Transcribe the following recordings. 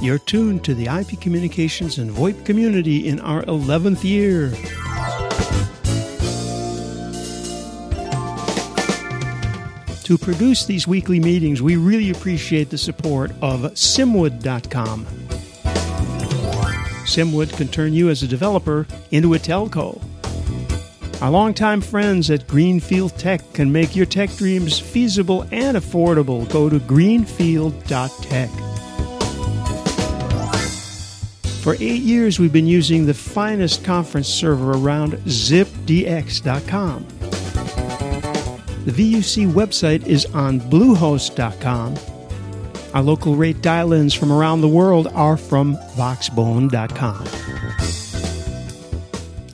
You're tuned to the IP Communications and VoIP community in our 11th year. To produce these weekly meetings, we really appreciate the support of Simwood.com. Simwood can turn you as a developer into a telco. Our longtime friends at Greenfield Tech can make your tech dreams feasible and affordable. Go to greenfield.tech. For eight years, we've been using the finest conference server around, zipdx.com. The VUC website is on bluehost.com. Our local rate dial ins from around the world are from voxbone.com.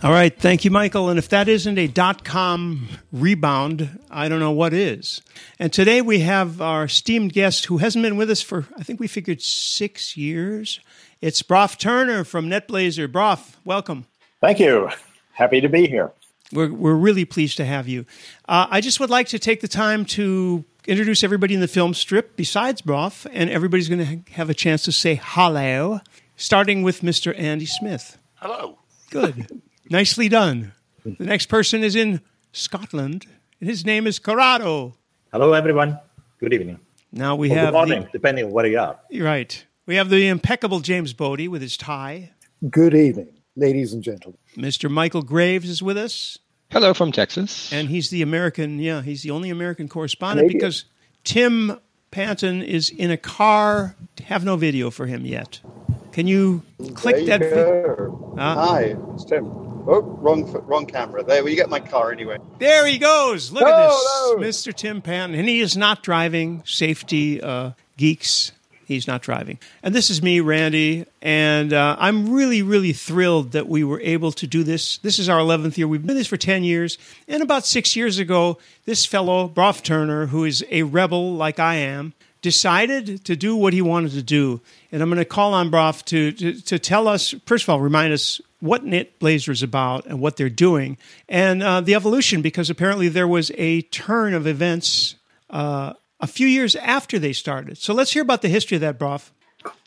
All right, thank you, Michael. And if that isn't a dot com rebound, I don't know what is. And today we have our esteemed guest who hasn't been with us for, I think we figured six years. It's Brough Turner from netBlazr. Brough, welcome. Thank you. Happy to be here. We're, we're really pleased to have you. Uh, I just would like to take the time to introduce everybody in the film strip besides Brough, and everybody's going to have a chance to say hello, starting with Mr. Andy Smith. Hello. Good. Nicely done. The next person is in Scotland, and his name is Corrado. Hello, everyone. Good evening. Now we Or have good morning, the, depending on where you are. right. We have the impeccable James Bodie with his tie. Good evening, ladies and gentlemen. Mr. Michael Graves is with us. Hello from Texas. And he's the American, yeah, he's the only American correspondent Canadian. because Tim Panton is in a car. Have no video for him yet. Can you click that? vi- Baker. Ah. Hi, it's Tim. Oh, wrong wrong camera. There, well, you get my car anyway. There he goes. Look at this, no. Mr. Tim Panton, and he is not driving. Safety uh, geeks. He's not driving. And this is me, Randy, and uh, I'm really, really thrilled that we were able to do this. This is our 11th year. We've been this for 10 years. And about six years ago, this fellow, Brough Turner, who is a rebel like I am, decided to do what he wanted to do. And I'm going to call on Brough to, to, to tell us, first of all, remind us what netBlazr is about and what they're doing, and uh, the evolution, because apparently there was a turn of events uh, a few years after they started. So let's hear about the history of that, Brough.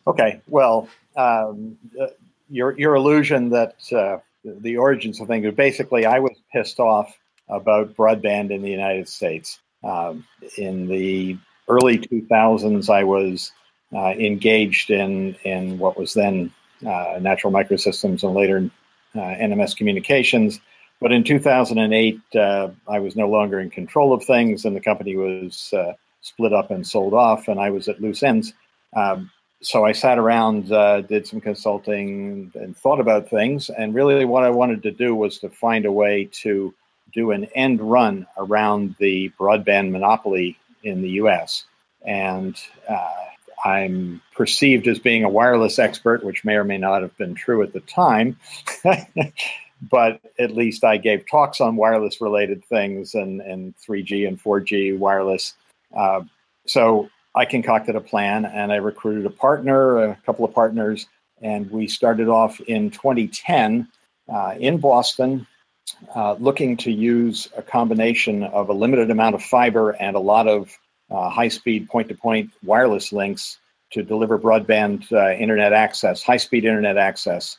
Okay, well, um, uh, your your illusion that uh, the origins of things. Basically, I was pissed off about broadband in the United States. Um, in the early 2000s, I was uh, engaged in in what was then uh, Natural Microsystems and later uh, NMS Communications. But in 2008, uh, I was no longer in control of things, and the company was split up and sold off, and I was at loose ends. Um, so I sat around, uh, did some consulting, and thought about things. And really, what I wanted to do was to find a way to do an end run around the broadband monopoly in the U.S. And uh, I'm perceived as being a wireless expert, which may or may not have been true at the time. but at least I gave talks on wireless related things and, and 3G and 4G wireless. Uh, so I concocted a plan and I recruited a partner, a couple of partners, and we started off in 2010 uh, in Boston, uh, looking to use a combination of a limited amount of fiber and a lot of uh, high speed point to point wireless links to deliver broadband uh, internet access, high speed internet access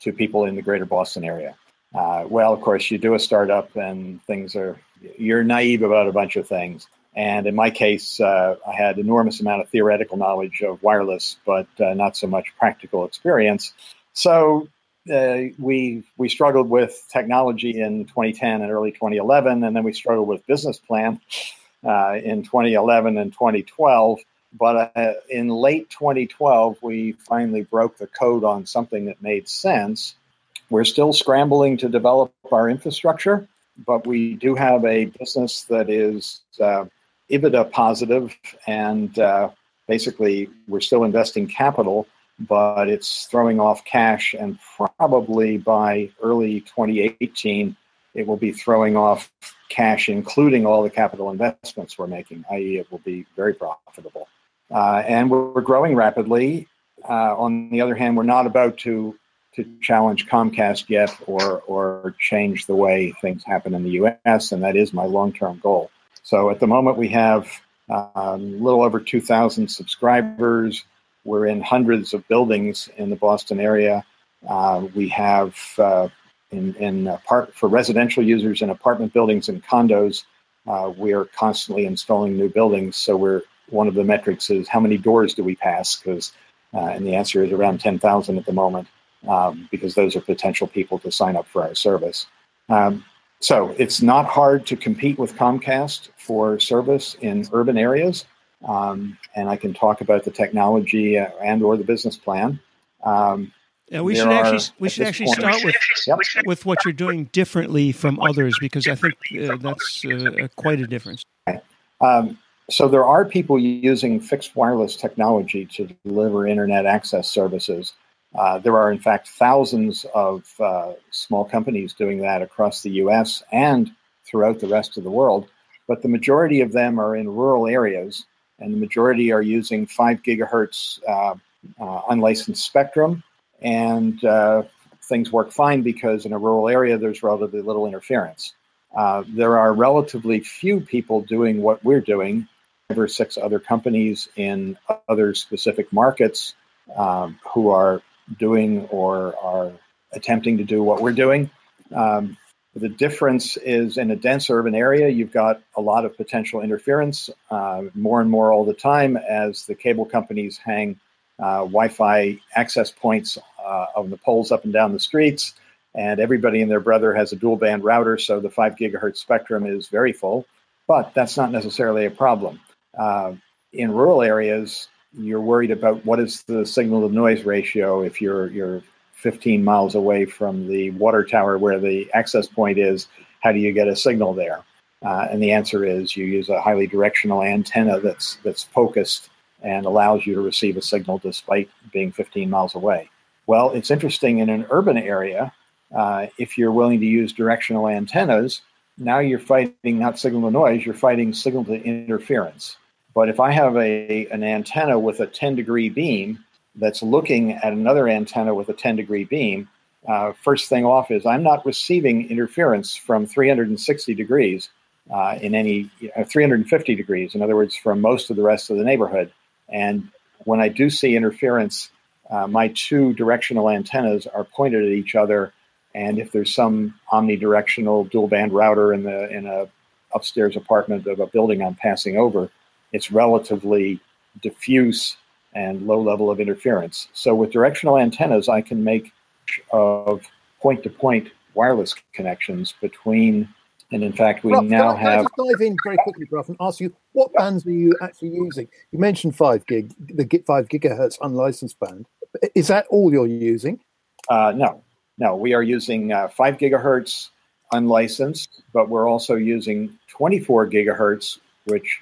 to people in the greater Boston area. Uh, well, of course, you do a startup and things are, you're naive about a bunch of things. And in my case, uh, I had enormous amount of theoretical knowledge of wireless, but uh, not so much practical experience. So uh, we we struggled with technology in 2010 and early 2011, and then we struggled with business plan uh, in 2011 and 2012. But uh, in late 2012, we finally broke the code on something that made sense. We're still scrambling to develop our infrastructure, but we do have a business that is uh, EBITDA positive, and uh, basically we're still investing capital, but it's throwing off cash, and probably by early 2018, it will be throwing off cash, including all the capital investments we're making, i.e., it will be very profitable. Uh, and we're, growing rapidly. Uh, on the other hand, we're not about to to challenge Comcast yet or or change the way things happen in the U.S. And that is my long term goal. So at the moment, we have um, a little over 2,000 subscribers. we're in hundreds of buildings in the Boston area. Uh, we have uh, in, in apart- for residential users in apartment buildings and condos. Uh, we are constantly installing new buildings. So we're one of the metrics is how many doors do we pass? Because uh, and the answer is around ten thousand at the moment, um, because those are potential people to sign up for our service. Um, so it's not hard to compete with Comcast for service in urban areas, um, and I can talk about the technology uh, and or the business plan. Um, yeah, we should actually we should actually start with Yep. with what you're doing differently from others because I think uh, that's uh, quite a difference. Um, so there are people using fixed wireless technology to deliver internet access services. Uh, there are, in fact, thousands of uh, small companies doing that across the U.S. and throughout the rest of the world. But the majority of them are in rural areas, and the majority are using five gigahertz uh, uh unlicensed spectrum. And uh, things work fine because in a rural area there's relatively little interference. There are relatively few people doing what we're doing five or six other companies in other specific markets um, who are doing or are attempting to do what we're doing. Um, the difference is in a dense urban area, you've got a lot of potential interference, uh, more and more all the time as the cable companies hang uh, Wi Fi access points uh, on the poles up and down the streets. And everybody and their brother has a dual band router, so the 5 gigahertz spectrum is very full. But that's not necessarily a problem. Uh, in rural areas, you're worried about what is the signal to noise ratio if you're you're 15 miles away from the water tower where the access point is. How do you get a signal there? Uh, and the answer is you use a highly directional antenna that's that's focused and allows you to receive a signal despite being 15 miles away. Well, it's interesting in an urban area. Uh, if you're willing to use directional antennas, now you're fighting not signal to noise, you're fighting signal to interference. But if I have a, an antenna with a 10 degree beam that's looking at another antenna with a 10 degree beam, uh, first thing off is I'm not receiving interference from 360 degrees uh, in any uh, 350 degrees, in other words, from most of the rest of the neighborhood. And when I do see interference, uh, my two directional antennas are pointed at each other. And if there's some omnidirectional dual band router in the in a upstairs apartment of a building I'm passing over, it's relatively diffuse and low level of interference. So with directional antennas, I can make of point to point wireless connections between, and in fact, we Brough, now can I, can I have. just dive in very quickly, Brough, and ask you what bands are you actually using? You mentioned five gig, the five gigahertz unlicensed band. Is that all you're using? Uh, no, no, we are using uh, five gigahertz unlicensed, but we're also using 24 gigahertz, which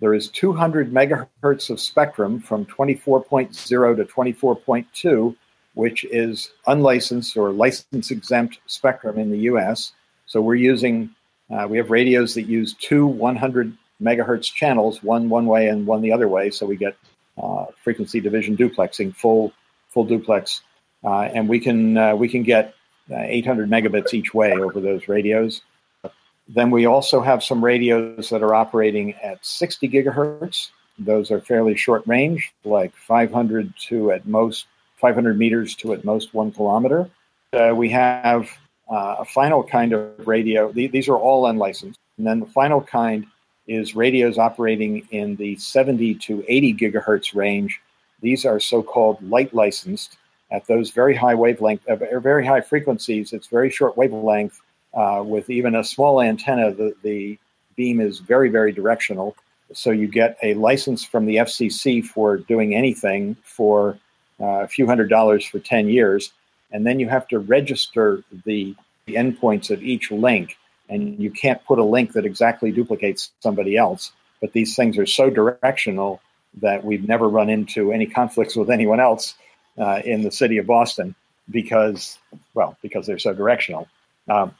there is 200 megahertz of spectrum from 24.0 to 24.2, which is unlicensed or license exempt spectrum in the US. So we're using, uh, we have radios that use two 100 megahertz channels, one one way and one the other way. So we get uh, frequency division duplexing, full full duplex, uh, and we can uh, we can get uh, 800 megabits each way over those radios. Then we also have some radios that are operating at 60 gigahertz. Those are fairly short range, like 500 to at most 500 meters to at most one kilometer. Uh, we have uh, a final kind of radio. Th- these are all unlicensed. And then the final kind is radios operating in the 70 to 80 gigahertz range. These are so called light licensed at those very high wavelength, uh, very high frequencies. It's very short wavelength uh, with even a small antenna, the, the beam is very, very directional. So you get a license from the FCC for doing anything for uh, a few hundred dollars for 10 years. And then you have to register the, the endpoints of each link. And you can't put a link that exactly duplicates somebody else. But these things are so directional that we've never run into any conflicts with anyone else uh, in the city of Boston because, well, because they're so directional. Um,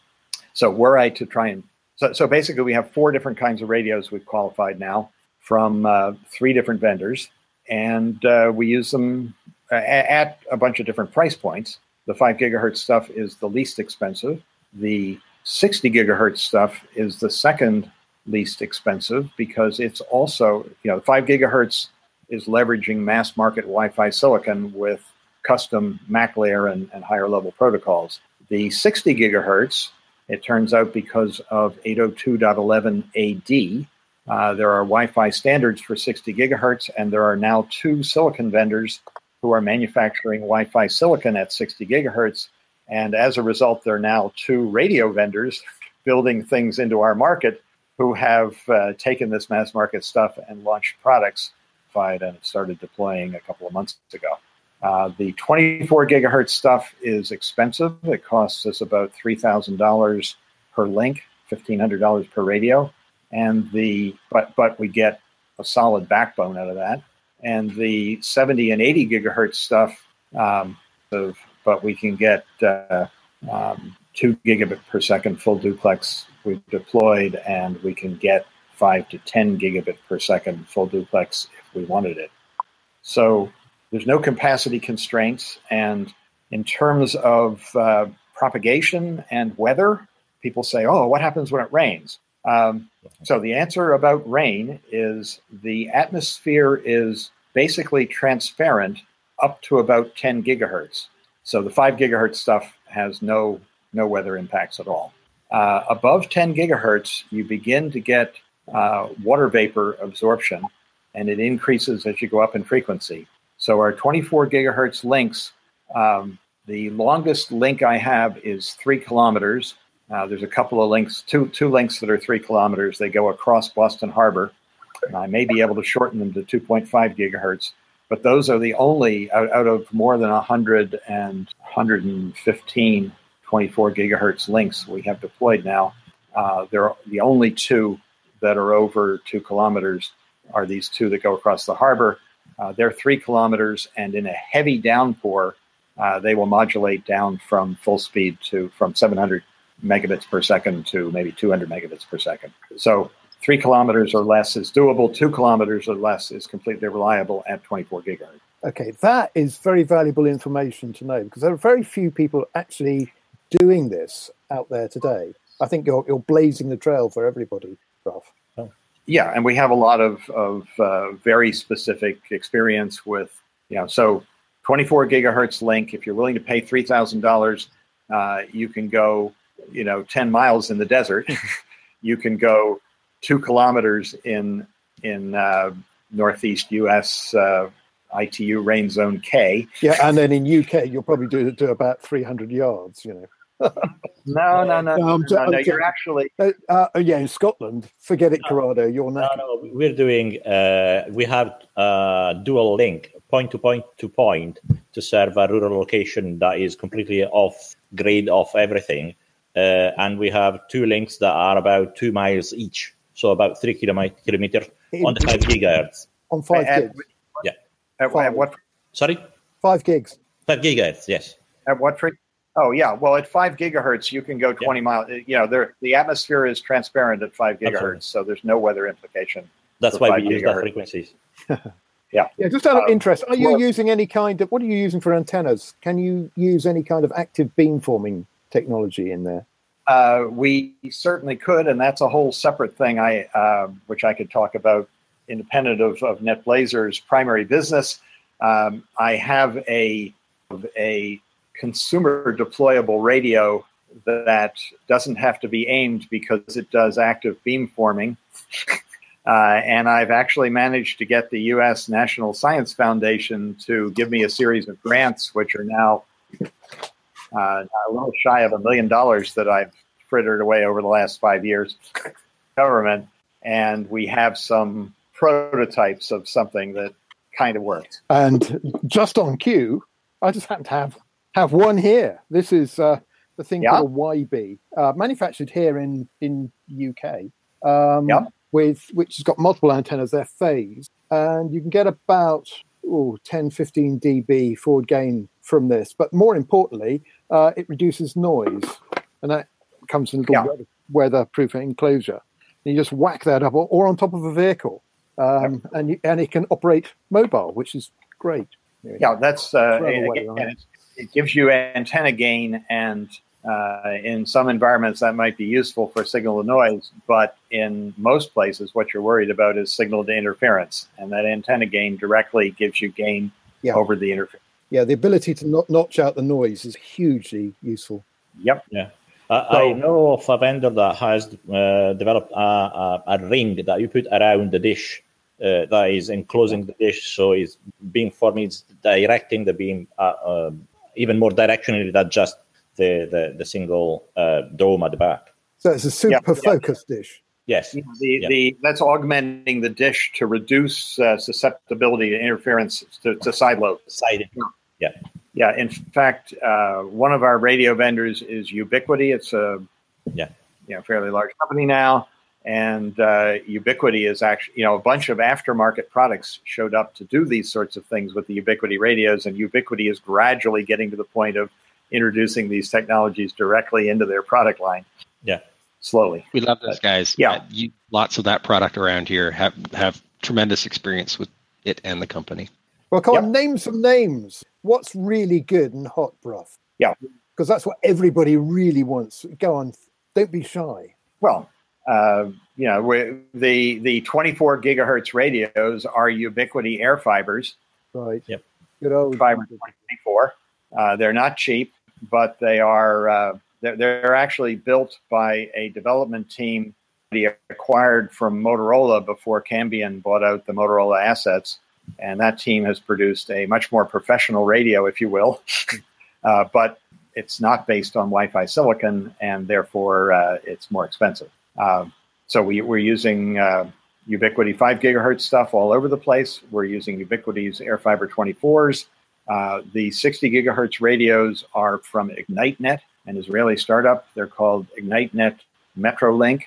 so were I to try and so, so basically we have four different kinds of radios we've qualified now from uh, three different vendors, and uh, we use them uh, at a bunch of different price points. The five gigahertz stuff is the least expensive. The 60 gigahertz stuff is the second least expensive because it's also you know five gigahertz is leveraging mass market Wi-Fi silicon with custom MAC layer and, and higher level protocols. The 60 gigahertz, it turns out because of 802.11ad, uh, there are Wi-Fi standards for 60 gigahertz, and there are now two silicon vendors who are manufacturing Wi-Fi silicon at 60 gigahertz. And as a result, there are now two radio vendors building things into our market who have uh, taken this mass market stuff and launched products and started deploying a couple of months ago. Uh, the 24 gigahertz stuff is expensive. It costs us about $3,000 per link, $1,500 per radio. And the, but, but we get a solid backbone out of that. And the 70 and 80 gigahertz stuff, um, of, but we can get uh, um, two gigabit per second full duplex we've deployed, and we can get five to 10 gigabit per second full duplex if we wanted it. So there's no capacity constraints. And in terms of uh, propagation and weather, people say, oh, what happens when it rains? Um, so the answer about rain is the atmosphere is basically transparent up to about 10 gigahertz. So the 5 gigahertz stuff has no, no weather impacts at all. Uh, above 10 gigahertz, you begin to get uh, water vapor absorption, and it increases as you go up in frequency. So our 24 gigahertz links, um, the longest link I have is three kilometers. Uh, there's a couple of links, two two links that are three kilometers. They go across Boston Harbor. And I may be able to shorten them to 2.5 gigahertz, but those are the only out, out of more than 100 and 115 24 gigahertz links we have deployed now. Uh, they're the only two that are over two kilometers are these two that go across the harbor. Uh, they're three kilometers, and in a heavy downpour, uh, they will modulate down from full speed to from 700 megabits per second to maybe 200 megabits per second. So three kilometers or less is doable. Two kilometers or less is completely reliable at 24 gigahertz. Okay, that is very valuable information to know because there are very few people actually doing this out there today. I think you're you're blazing the trail for everybody, Ralph yeah, and we have a lot of of uh, very specific experience with you know so 24 gigahertz link. If you're willing to pay three thousand uh, dollars, you can go you know 10 miles in the desert. you can go two kilometers in in uh, northeast U.S. Uh, ITU rain zone K. Yeah, and then in UK you'll probably do do about 300 yards. You know no, no, no, no, no, no, You're actually, uh, uh, yeah, in Scotland. Forget it, Corrado. You're not. No, no, we're doing. Uh, we have uh, dual link, point to point to point, to serve a rural location that is completely off grid of everything, uh, and we have two links that are about two miles each, so about three kilometers on the five gigahertz. On five at, gigs. Yeah. At, at what? Sorry. Five gigs. Five gigahertz. Yes. At what frequency? Oh yeah, well at five gigahertz you can go twenty yeah. miles. You know, there the atmosphere is transparent at five gigahertz, Absolutely. so there's no weather implication. That's why we use that frequencies. yeah, yeah. Just out of um, interest, are you well, using any kind of what are you using for antennas? Can you use any kind of active beamforming technology in there? Uh, we certainly could, and that's a whole separate thing. I uh, which I could talk about independent of, of netBlazr's primary business. Um, I have a a consumer deployable radio that doesn't have to be aimed because it does active beamforming. Uh, and I've actually managed to get the U.S. National Science Foundation to give me a series of grants, which are now uh, a little shy of a million dollars that I've frittered away over the last five years. Government, and we have some prototypes of something that kind of works. And just on cue, I just happen to have have one here. This is uh, the thing yeah. called a YB, uh, manufactured here in in UK. Um, yeah. With which has got multiple antennas. They're phased, and you can get about ooh, 10, 15 dB forward gain from this. But more importantly, uh, it reduces noise, and that comes in a little yeah. weatherproof enclosure. And you just whack that up, or, or on top of a vehicle, um, and you, and it can operate mobile, which is great. Yeah, that's uh, again, it gives you antenna gain and Uh, in some environments, that might be useful for signal to noise, but in most places, what you're worried about is signal to interference, and that antenna gain directly gives you gain yeah. over the interference. Yeah, the ability to not notch out the noise is hugely useful. Yep. Yeah. Uh, I know of a vendor that has uh, developed a, a, a, ring that you put around the dish uh, that is enclosing the dish, so it's beamforming, it's directing the beam uh, um, even more directionally than just the the, the single uh, dome at the back. So it's a super yep, focus yep. dish. Yes. The, yep. the that's augmenting the dish to reduce uh, susceptibility to interference to, to side lobe. Side. Yeah. Yeah. In fact, uh, one of our radio vendors is Ubiquiti. It's a yeah, you know, fairly large company now, and uh, Ubiquiti is actually you know a bunch of aftermarket products showed up to do these sorts of things with the Ubiquiti radios, and Ubiquiti is gradually getting to the point of introducing these technologies directly into their product line. Yeah, slowly. We love those guys. Yeah, uh, you, lots of that product around here have have tremendous experience with it and the company. Well, come yep. on, name some names. What's really good and hot, bruv? Yeah, because that's what everybody really wants. Go on, don't be shy. Well, uh, you know, the the 24 gigahertz radios are Ubiquiti AirFibers. Right. Yep. Good old fiber 24. Uh, they're not cheap, but they are uh, they're, they're, actually built by a development team that he acquired from Motorola before Cambium bought out the Motorola assets, and that team has produced a much more professional radio, if you will, uh, but it's not based on Wi-Fi silicon, and therefore uh, it's more expensive. Um, so we, we're using uh, Ubiquiti 5 gigahertz stuff all over the place. We're using Ubiquiti's AirFiber 24s. Uh, the 60 gigahertz radios are from IgniteNet, an Israeli startup. They're called IgniteNet MetroLink.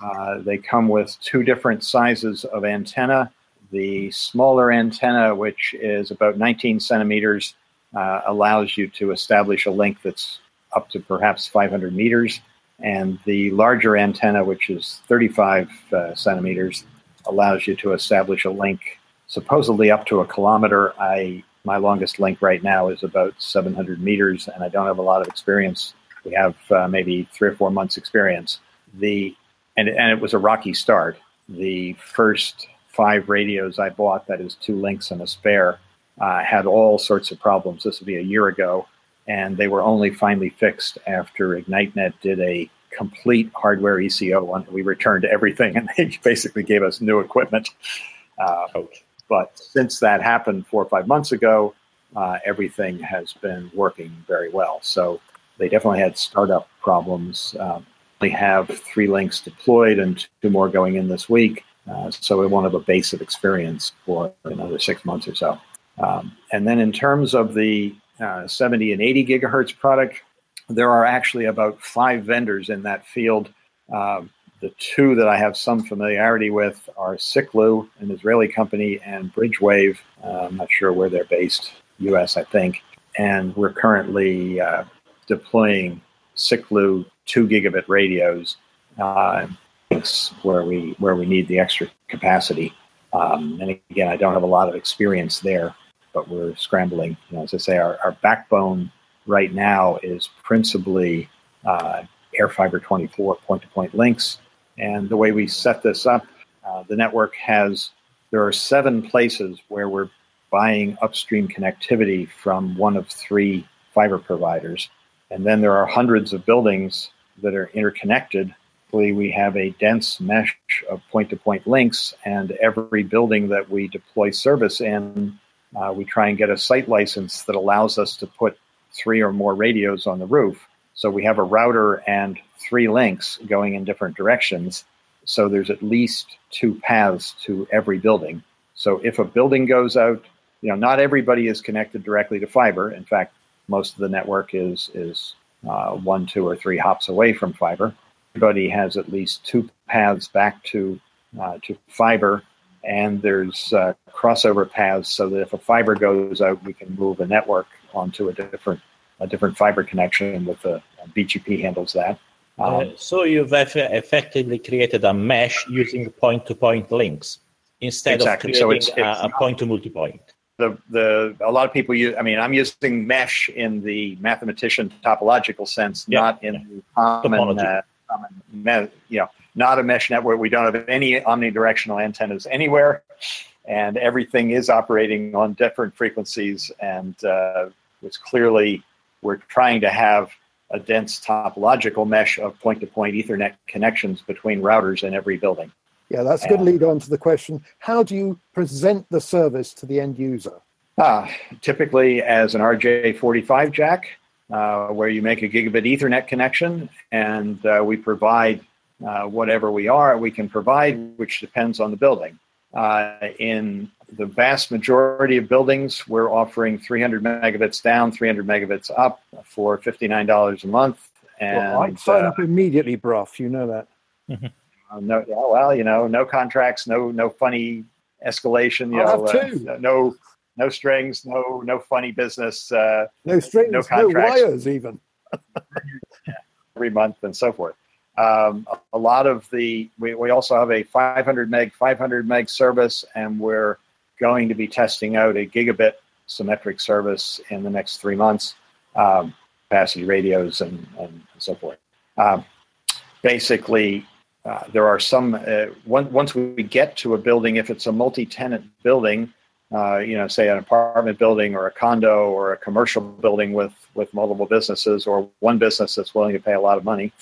Uh, they come with two different sizes of antenna. The smaller antenna, which is about 19 centimeters, uh, allows you to establish a link that's up to perhaps 500 meters. And the larger antenna, which is 35 uh, centimeters, allows you to establish a link supposedly up to a kilometer. I my longest link right now is about 700 meters, and I don't have a lot of experience. We have uh, maybe three or four months experience. The and and it was a rocky start. The first five radios I bought, that is two links and a spare, uh, had all sorts of problems. This would be a year ago, and they were only finally fixed after IgniteNet did a complete hardware ECO. We returned everything, and they basically gave us new equipment. Uh, but since that happened four or five months ago, uh, everything has been working very well. So they definitely had startup problems. Um, we have three links deployed and two more going in this week. Uh, so we won't have a base of experience for another six months or so. Um, and then in terms of the uh, 70 and 80 gigahertz product, there are actually about five vendors in that field. Um, the two that I have some familiarity with are Siklu, an Israeli company, and Bridgewave. Uh, I'm not sure where they're based, US, I think. And we're currently uh, deploying Siklu two gigabit radios uh, where we where we need the extra capacity. Um, and again, I don't have a lot of experience there, but we're scrambling. You know, as I say, our, our backbone right now is principally uh, AirFiber 24 point to point links and the way we set this up, uh, the network has, there are seven places where we're buying upstream connectivity from one of three fiber providers. And then there are hundreds of buildings that are interconnected. We have a dense mesh of point to point links, and every building that we deploy service in, uh, we try and get a site license that allows us to put three or more radios on the roof. So we have a router and three links going in different directions. So there's at least two paths to every building. So if a building goes out, you know, not everybody is connected directly to fiber. In fact, most of the network is is uh, one, two, or three hops away from fiber. Everybody has at least two paths back to uh, to fiber, and there's uh, crossover paths so that if a fiber goes out, we can move a network onto a different a different fiber connection with a BGP handles that. Um, uh, so you've eff- effectively created a mesh using point-to-point links instead exactly. of creating so it's, it's a, a point-to-multipoint. the the a lot of people use. I mean, I'm using mesh in the mathematician topological sense, yeah. not in the common, uh, common, you know, not a mesh network. We don't have any omnidirectional antennas anywhere, and everything is operating on different frequencies. And uh, it's clearly we're trying to have a dense topological mesh of point-to-point Ethernet connections between routers in every building. Yeah, that's a good lead on to the question. How do you present the service to the end user? Uh, typically as an RJ45 jack, uh, where you make a gigabit Ethernet connection, and uh, we provide uh, whatever we are we can provide, which depends on the building. Uh, in the vast majority of buildings, we're offering 300 megabits down, 300 megabits up for $59 a month. And well, I'd sign up uh, immediately, Brough. You know that. Mm-hmm. Uh, no, yeah, well, you know, no contracts, no, no funny escalation. You I'll know, uh, no, no strings, no, no funny business. Uh, no strings, no, contracts, no wires, even every month and so forth. Um, a lot of the we, we also have a 500 meg, 500 meg service, and we're going to be testing out a gigabit symmetric service in the next three months. Um, capacity radios and, and so forth. Um, basically, uh, there are some, uh, once we get to a building, if it's a multi tenant building, uh, you know, say an apartment building or a condo or a commercial building with, with multiple businesses or one business that's willing to pay a lot of money,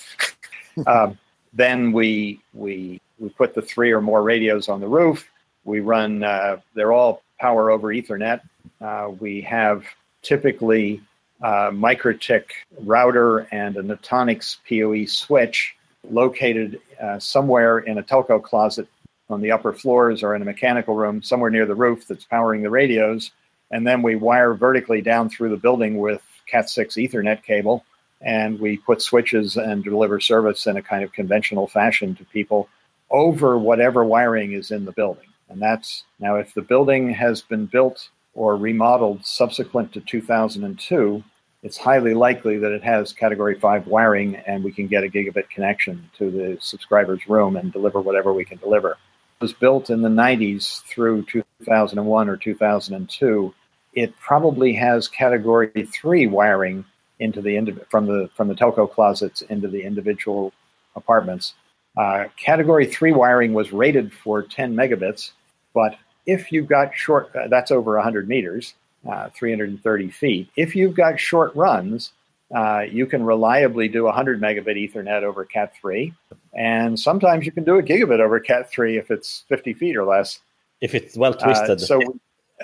um, then we, we, we put the three or more radios on the roof. We run, uh, they're all power over Ethernet. Uh, we have typically a MikroTik router and a Netonix PoE switch located uh, somewhere in a telco closet on the upper floors or in a mechanical room somewhere near the roof that's powering the radios. And then we wire vertically down through the building with Cat 6 Ethernet cable. And we put switches and deliver service in a kind of conventional fashion to people over whatever wiring is in the building. And that's now, if the building has been built or remodeled subsequent to 2002, it's highly likely that it has category 5 wiring and we can get a gigabit connection to the subscriber's room and deliver whatever we can deliver. It was built in the 90s through 2001 or 2002. It probably has category 3 wiring into the from the from the telco closets into the individual apartments. Uh, category 3 wiring was rated for 10 megabits, but if you've got short, uh, that's over 100 meters uh, 330 feet. If you've got short runs, uh, you can reliably do 100 megabit Ethernet over Cat 3, and sometimes you can do a gigabit over Cat 3 if it's 50 feet or less. If it's well uh, twisted. so,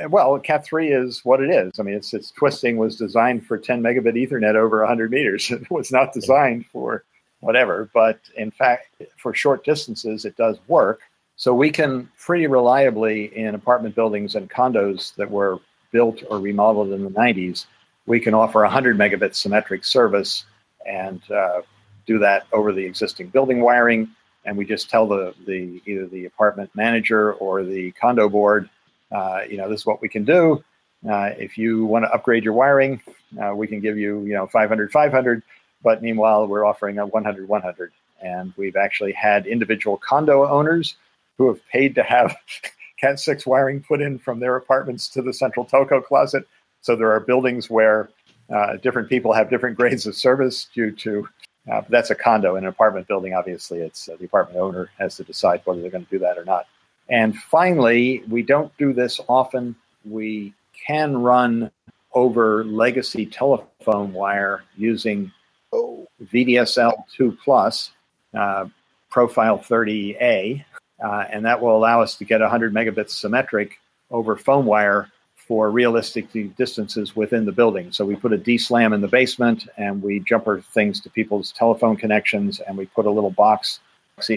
well, Cat 3 is what it is. I mean, its its twisting was designed for 10 megabit Ethernet over 100 meters. It was not designed for whatever, but in fact, for short distances, it does work. So we can pretty reliably in apartment buildings and condos that were built or remodeled in the 90s, we can offer 100 megabit symmetric service and uh, do that over the existing building wiring. And we just tell the, the either the apartment manager or the condo board, uh, you know, this is what we can do. Uh, if you want to upgrade your wiring, uh, we can give you, you know, 500, 500. But meanwhile, we're offering a 100, 100. And we've actually had individual condo owners who have paid to have Cat 6 wiring put in from their apartments to the central telco closet. So there are buildings where uh, different people have different grades of service due to uh, that's a condo. In an apartment building, obviously, it's uh, the apartment owner has to decide whether they're going to do that or not. And finally, we don't do this often. We can run over legacy telephone wire using VDSL 2 plus, uh, profile 30A, uh, and that will allow us to get 100 megabits symmetric over phone wire for realistic distances within the building. So we put a DSLAM in the basement and we jumper things to people's telephone connections and we put a little box.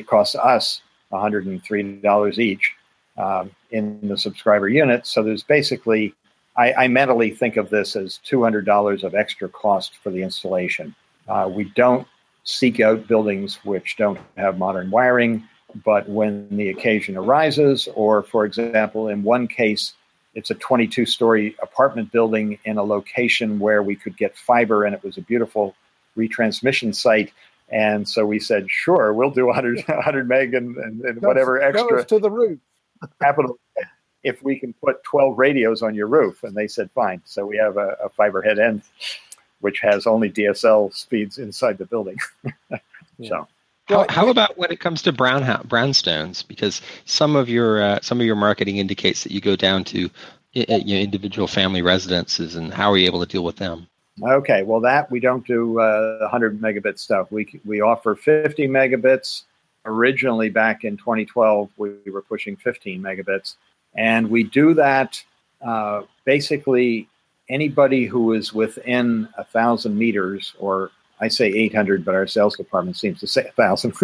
Costs us $103 each um, in the subscriber unit. So there's basically, I, I mentally think of this as $200 of extra cost for the installation. Uh, we don't seek out buildings which don't have modern wiring but when the occasion arises, or for example, in one case, it's a 22 story apartment building in a location where we could get fiber and it was a beautiful retransmission site. And so we said, sure, we'll do 100, 100 meg and, and, and whatever extra. to the roof. capital. if we can put 12 radios on your roof. And they said, fine. So we have a, a fiber head end, which has only DSL speeds inside the building. so. How, how, about when it comes to brown brownstones? Because some of your uh, some of your marketing indicates that you go down to you know, individual family residences, and how are you able to deal with them? Okay, well that we don't do uh, 100 megabit stuff. We we offer 50 megabits. Originally, back in 2012, we were pushing 15 megabits, and we do that uh, basically anybody who is within a thousand meters, or I say 800, but our sales department seems to say a thousand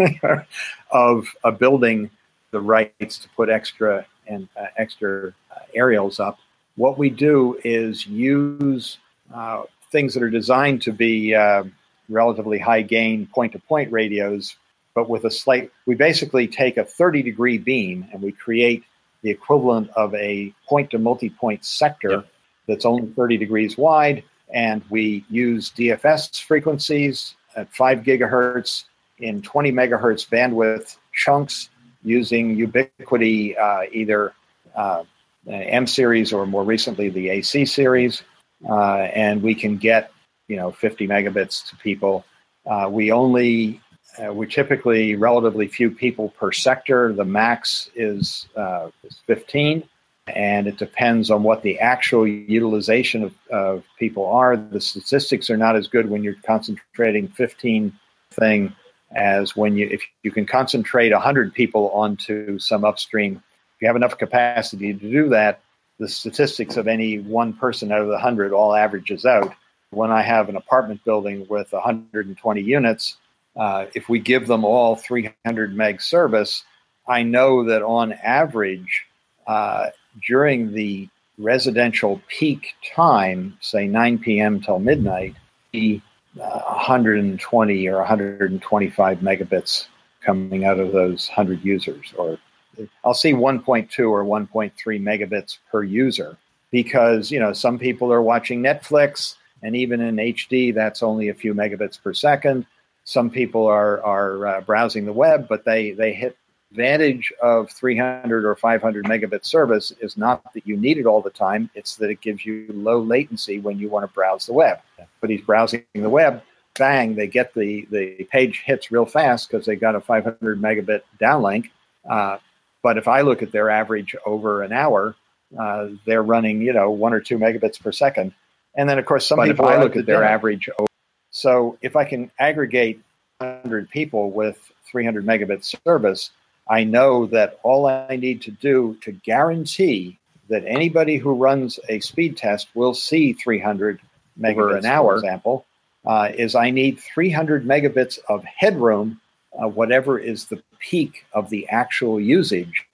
of a building, the rights to put extra and uh, extra uh, aerials up. What we do is use uh, things that are designed to be uh, relatively high gain point to point radios, but with a slight. We basically take a 30 degree beam and we create the equivalent of a point to multi point sector yep. that's only 30 degrees wide. And we use DFS frequencies at 5 gigahertz in 20 megahertz bandwidth chunks using Ubiquiti, uh, either uh, M series or more recently the AC series. Uh, and we can get, you know, 50 megabits to people. Uh, we only uh, we're typically relatively few people per sector. The max is, uh, is 15, and it depends on what the actual utilization of, of people are. The statistics are not as good when you're concentrating 15 thing as when you if you can concentrate 100 people onto some upstream. If you have enough capacity to do that, the statistics of any one person out of the 100 all averages out. When I have an apartment building with 120 units, uh, if we give them all 300 meg service, I know that on average, uh, during the residential peak time, say 9 p.m. till midnight, the uh, 120 or 125 megabits coming out of those 100 users, or I'll see 1.2 or 1.3 megabits per user because you know some people are watching Netflix, and even in HD, that's only a few megabits per second some people are are uh, browsing the web, but they they hit advantage of 300 or 500 megabit service is not that you need it all the time; it's that it gives you low latency when you want to browse the web. But he's browsing the web, bang, they get the the page hits real fast because they got a 500 megabit downlink. Uh, but if I look at their average over an hour, uh, they're running you know one or two megabits per second. And then of course some but people if I look at their average over, so if I can aggregate 100 people with 300 megabits service, I know that all I need to do to guarantee that anybody who runs a speed test will see 300 megabits an hour, for example, uh, is I need 300 megabits of headroom, uh, whatever is the peak of the actual usage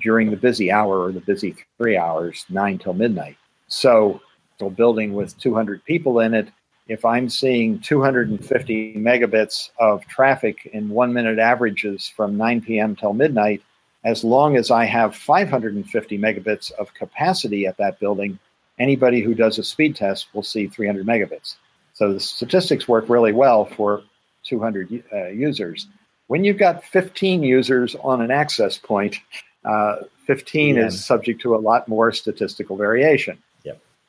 during the busy hour or the busy three hours, nine till midnight. So, a building with 200 people in it, if I'm seeing 250 megabits of traffic in one minute averages from 9 p.m. till midnight, as long as I have 550 megabits of capacity at that building, anybody who does a speed test will see 300 megabits. So the statistics work really well for 200 uh, users. When you've got 15 users on an access point, uh, 15 yeah. is subject to a lot more statistical variation.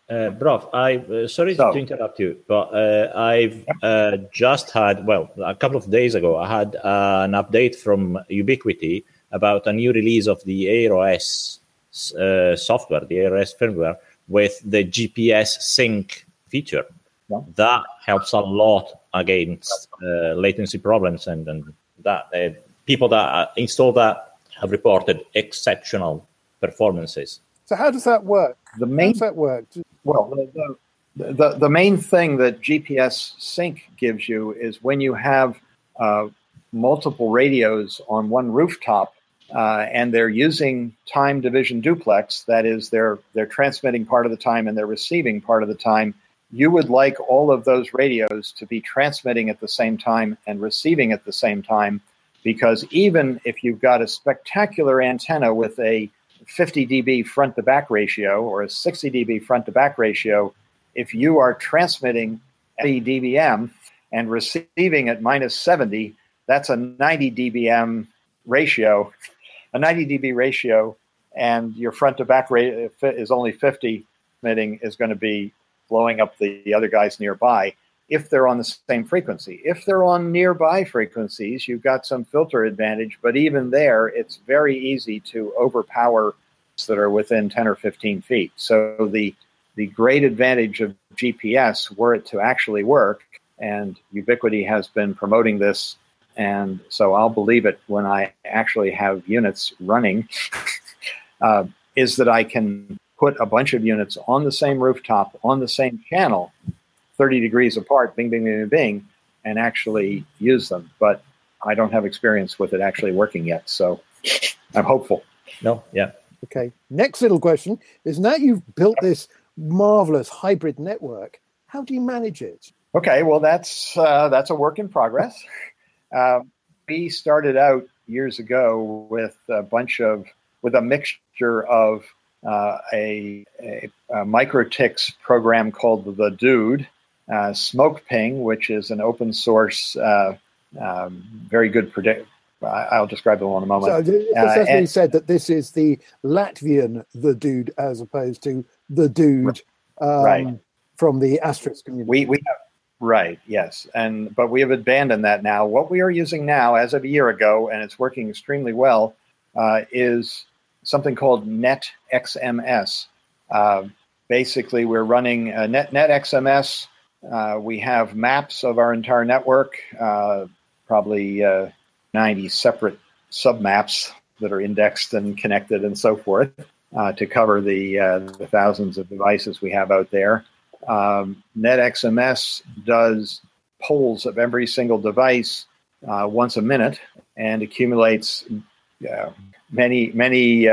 Uh, Brough, I uh, sorry so, to interrupt you, but uh, I've uh, just had well a couple of days ago. I had uh, an update from Ubiquiti about a new release of the AirOS uh, software, the AirOS firmware, with the GPS sync feature. That helps a lot against latency problems, and, and that people that install that have reported exceptional performances. So how does that work? The main how does that work? Well, the, the, the main thing that GPS sync gives you is when you have uh, multiple radios on one rooftop uh, and they're using time division duplex, that is, they're, they're transmitting part of the time and they're receiving part of the time. You would like all of those radios to be transmitting at the same time and receiving at the same time because even if you've got a spectacular antenna with a 50 dB front to back ratio or a 60 dB front to back ratio, if you are transmitting at dBm and receiving at minus 70, that's a 90 dBm ratio. A 90 dB ratio and your front to back rate is only 50 emitting is going to be blowing up the, the other guys nearby if they're on the same frequency. If they're on nearby frequencies, you've got some filter advantage, but even there, it's very easy to overpower that are within 10 or 15 feet. So the the great advantage of GPS, were it to actually work, and Ubiquiti has been promoting this, and so I'll believe it when I actually have units running, uh, is that I can put a bunch of units on the same rooftop on the same channel 30 degrees apart, bing, bing, bing, bing, and actually use them. But I don't have experience with it actually working yet. So I'm hopeful. No, yeah. Okay. Next little question is now you've built this marvelous hybrid network, how do you manage it? Okay, well, that's uh, that's a work in progress. Uh, we started out years ago with a bunch of with a mixture of uh, a, a, a program called the Dude, uh, SmokePing, which is an open source, uh, um, very good predict. I'll describe them in a moment. So it uh, and, said that this is the Latvian the dude as opposed to the dude um, right. from the asterisk community. We we have, right yes, and but we have abandoned that now. What we are using now, as of a year ago, and it's working extremely well, uh, is something called NetXMS. Uh, basically, we're running uh, Net NetXMS uh, we have maps of our entire network, uh, probably uh, 90 separate submaps that are indexed and connected and so forth uh, to cover the, uh, the, thousands of devices we have out there. Um, NetXMS does polls of every single device once a minute and accumulates many, many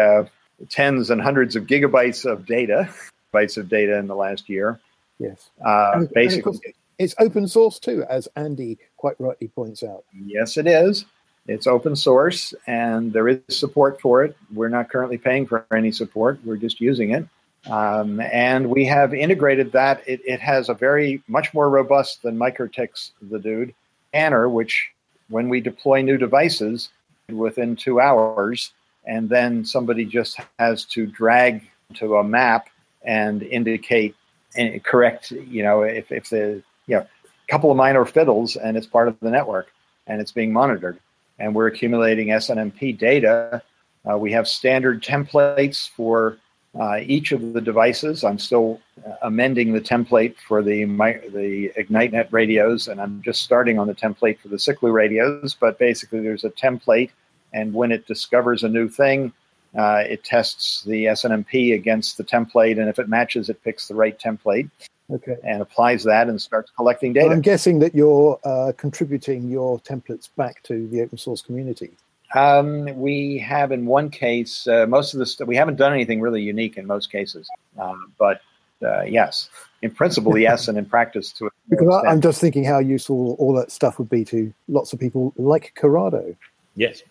tens and hundreds of gigabytes of data, bytes of data in the last year. Yes. Uh, basically, it's open source too, as Andy quite rightly points out. Yes, it is. It's open source, and there is support for it. We're not currently paying for any support. We're just using it. Um, and we have integrated that. It, it, has a very much more robust than MikroTiks, the dude, scanner, which when we deploy new devices within two hours, and then somebody just has to drag to a map and indicate and correct, you know, if, if the, you know, a couple of minor fiddles and it's part of the network and it's being monitored. And we're accumulating SNMP data. Uh, we have standard templates for uh, each of the devices. I'm still uh, amending the template for the my, the IgniteNet radios, and I'm just starting on the template for the Siklu radios. But basically, there's a template, and when it discovers a new thing, uh, it tests the SNMP against the template, and if it matches, it picks the right template. Okay. And applies that and starts collecting data. Well, I'm guessing that you're uh, contributing your templates back to the open source community. Um, we have in one case, uh, most of the stuff, we haven't done anything really unique in most cases. Um, but uh, yes, in principle, yes, and in practice to Because I'm just thinking how useful all that stuff would be to lots of people like Corrado. Yes.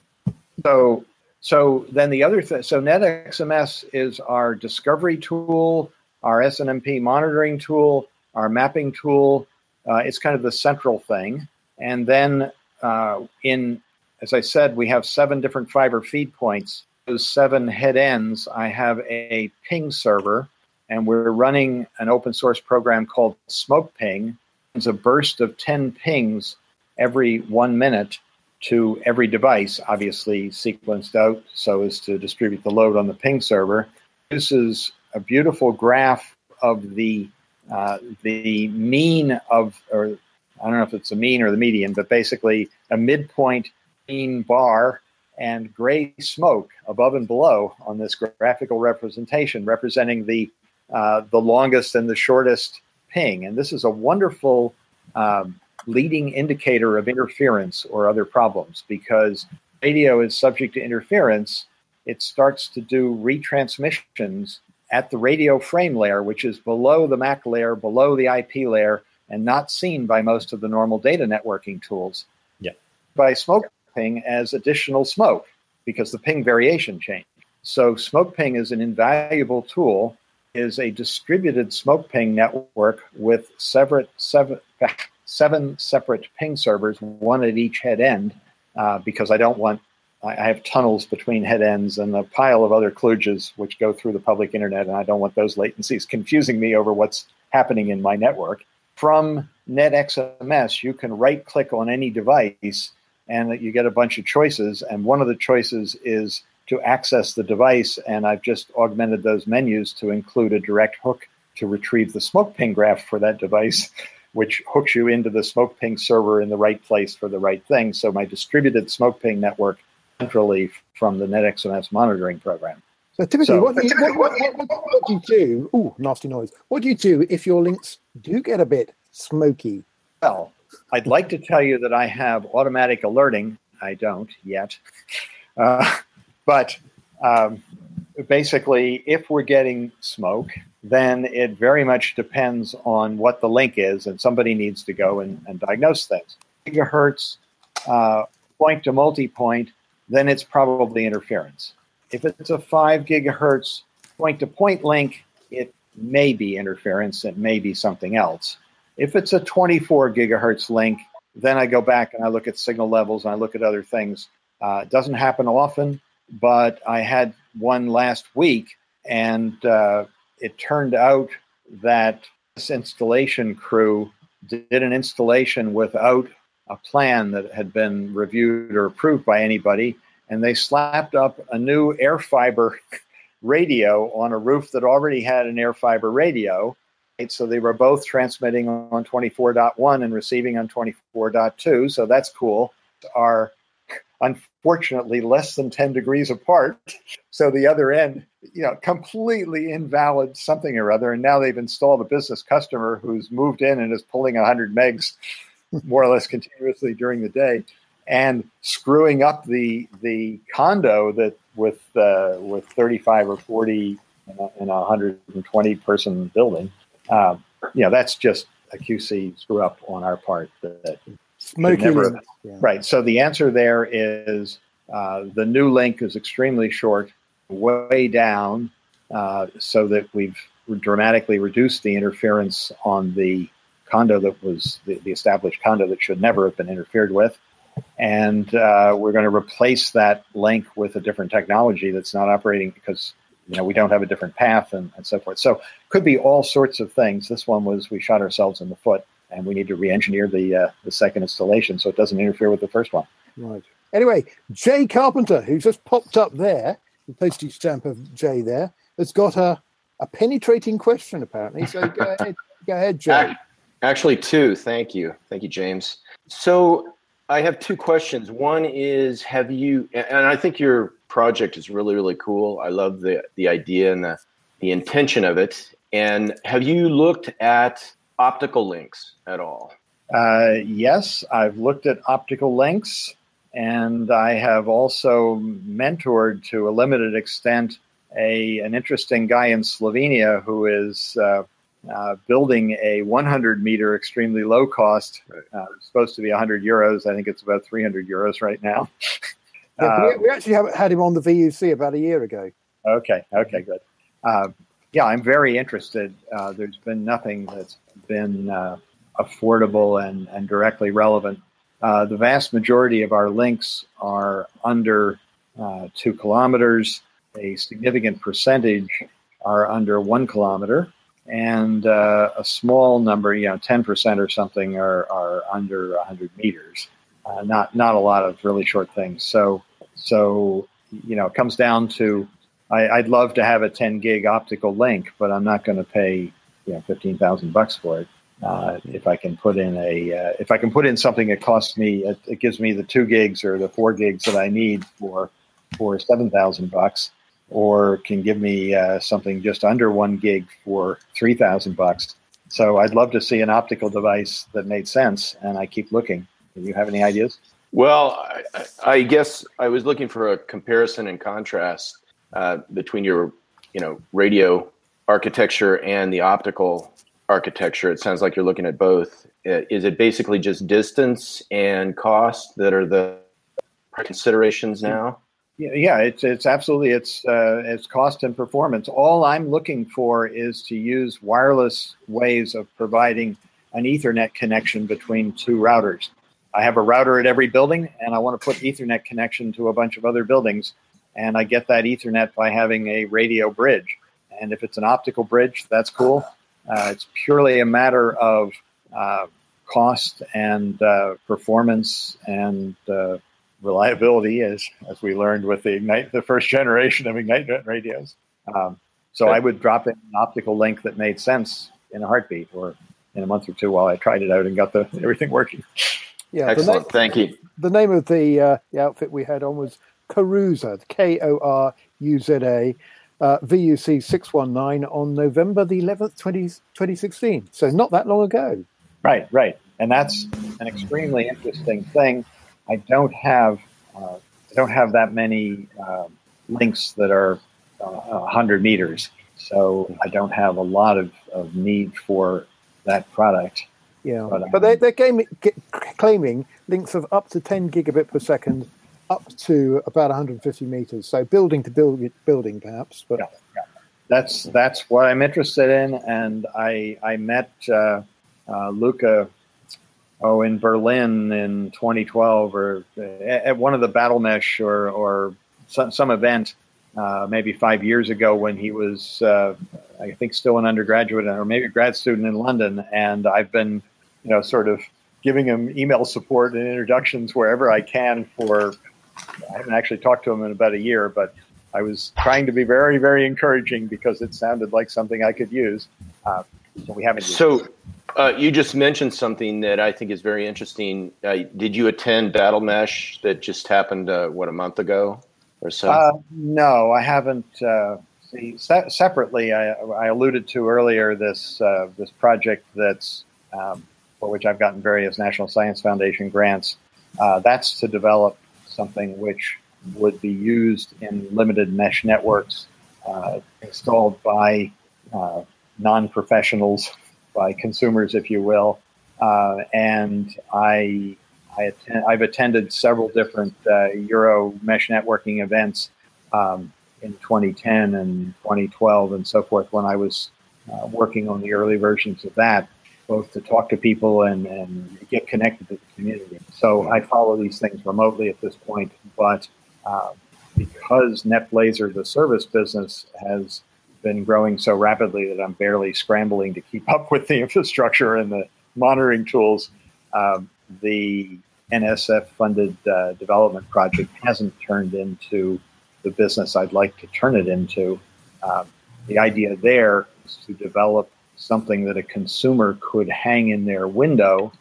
So so then the other thing, so NetXMS is our discovery tool, our SNMP monitoring tool, our mapping tool. Uh, it's kind of the central thing. And then uh, in, as I said, we have seven different fiber feed points. Those seven head ends, I have a ping server, and we're running an open source program called SmokePing. It's a burst of 10 pings every one minute to every device, obviously sequenced out so as to distribute the load on the ping server. This is a beautiful graph of the uh, the mean of, or I don't know if it's a mean or the median, but basically a midpoint mean bar and gray smoke above and below on this graphical representation, representing the uh, the longest and the shortest ping. And this is a wonderful um, leading indicator of interference or other problems because radio is subject to interference. It starts to do retransmissions at the radio frame layer, which is below the MAC layer, below the IP layer, and not seen by most of the normal data networking tools. Yeah. By smoke ping as additional smoke because the ping variation changed. So smoke ping is an invaluable tool, is a distributed smoke ping network with seven, seven separate ping servers, one at each head end, uh, because I don't want I have tunnels between head ends and a pile of other kludges which go through the public internet, and I don't want those latencies confusing me over what's happening in my network. From NetXMS, you can right click on any device and that you get a bunch of choices. And one of the choices is to access the device. And I've just augmented those menus to include a direct hook to retrieve the smoke ping graph for that device, which hooks you into the smoke ping server in the right place for the right thing. So my distributed smoke ping network centrally from the NetXMS monitoring program. So typically, so, what, do you, what, what, what, do you do? Oh, nasty noise. What do you do if your links do get a bit smoky? Well, I'd like to tell you that I have automatic alerting. I don't yet. Uh, but um, basically, if we're getting smoke, then it very much depends on what the link is, and somebody needs to go and, and diagnose things. Gigahertz, uh, point to multi point, then it's probably interference. If it's a 5 gigahertz point to point link, it may be interference, it may be something else. If it's a 24 gigahertz link, then I go back and I look at signal levels and I look at other things. Uh, it doesn't happen often, but I had one last week, and uh, it turned out that this installation crew did an installation without a plan that had been reviewed or approved by anybody, and they slapped up a new AirFiber radio on a roof that already had an AirFiber radio. So they were both transmitting on 24.1 and receiving on 24.2. So that's cool. Are unfortunately less than 10 degrees apart. So the other end, you know, completely invalid something or other. And now they've installed a business customer who's moved in and is pulling 100 megs more or less continuously during the day and screwing up the the condo that with uh, with 35 or 40 in a, in a 120 person building. Uh, you know, that's just a QC screw up on our part that, Smoking never, yeah. right. So the answer there is uh, the new link is extremely short, way down, uh, so that we've dramatically reduced the interference on the condo that was the, the established condo that should never have been interfered with and uh, we're going to replace that link with a different technology that's not operating because you know we don't have a different path and, and so forth. So could be all sorts of things. This one was we shot ourselves in the foot, and we need to re-engineer the uh, the second installation so it doesn't interfere with the first one. Right. Anyway, Jay Carpenter, who just popped up there, the postage stamp of Jay there, has got a a penetrating question apparently. So go ahead, go ahead, Jay. Actually, two. Thank you, thank you, James. So I have two questions. One is have you and I think your project is really really cool. I love the the idea and the the intention of it. And have you looked at optical links at all? Uh, yes, I've looked at optical links, and I have also mentored to a limited extent a an interesting guy in Slovenia who is uh, uh, building a 100 meter extremely low cost. Uh, supposed to be 100 euros. I think it's about 300 euros right now. yeah, we, we, actually have, had him on the VUC about a year ago. Okay, okay, good. Uh, yeah, I'm very interested. Uh, there's been nothing that's been uh, affordable and, and directly relevant. Uh, the vast majority of our links are under two kilometers. A significant percentage are under one kilometer and uh, a small number, you know, ten percent or something, are are under hundred meters. Uh, not not a lot of really short things. So so you know, it comes down to I, would love to have a ten gig optical link, but I'm not going to pay you know fifteen thousand bucks for it. Uh, if I can put in a uh, if I can put in something that costs me it, it gives me the two gigs or the four gigs that I need for for seven thousand bucks or can give me uh, something just under one gig for three thousand bucks. So I'd love to see an optical device that made sense, and I keep looking. Do you have any ideas? Well, I, I guess I was looking for a comparison and contrast uh, between your, you know, radio architecture and the optical architecture. It sounds like you're looking at both. Uh, is it basically just distance and cost that are the considerations now? yeah, it's it's absolutely it's uh, it's cost and performance. All I'm looking for is to use wireless ways of providing an Ethernet connection between two routers. I have a router at every building, and I want to put Ethernet connection to a bunch of other buildings, and I get that Ethernet by having a radio bridge. And if it's an optical bridge, that's cool. Uh, it's purely a matter of uh, cost and uh, performance and uh, reliability, as as we learned with the Ignite, the first generation of Ignite radios. Um, so I would drop in an optical link that made sense in a heartbeat, or in a month or two while I tried it out and got the everything working. Yeah, excellent. Name, Thank you. The name of the uh, the outfit we had on was Koruza, K O R U Z A. Uh, VUC 619 on November the 11th, 20, 2016. So not that long ago. Right, right. And that's an extremely interesting thing. I don't have uh, I don't have that many uh, links that are uh, 100 meters. So I don't have a lot of, of need for that product. Yeah, but, um, but they're, they're game, claiming links of up to 10 gigabit per second up to about 150 meters. So building to build, building, perhaps. But yeah, yeah. that's that's what I'm interested in. And I I met uh, uh, Luca oh in Berlin in 2012 or at one of the Battle Mesh or or some, some event uh, maybe five years ago when he was, uh, I think, still an undergraduate or maybe a grad student in London. And I've been, you know, sort of giving him email support and introductions wherever I can for. I haven't actually talked to him in about a year, but I was trying to be very, very encouraging because it sounded like something I could use. Uh, so we haven't. so uh, you just mentioned something that I think is very interesting. Uh, did you attend Battle Mesh that just happened? Uh, what a month ago? or so? Uh, no, I haven't. Uh, see, se- separately, I, I, alluded to earlier this uh, this project that's um, for which I've gotten various National Science Foundation grants. Uh, that's to develop something which would be used in limited mesh networks uh, installed by uh, non-professionals, by consumers, if you will. and I I attend, I've attended several different uh, Euro mesh networking events um, in 2010 and 2012 and so forth when I was uh, working on the early versions of that, both to talk to people and, and get connected to the community. So I follow these things remotely at this point, but uh, because netBlazr, the service business, has been growing so rapidly that I'm barely scrambling to keep up with the infrastructure and the monitoring tools. Um, the NSF funded uh, development project hasn't turned into the business I'd like to turn it into. Um, the idea there is to develop something that a consumer could hang in their window,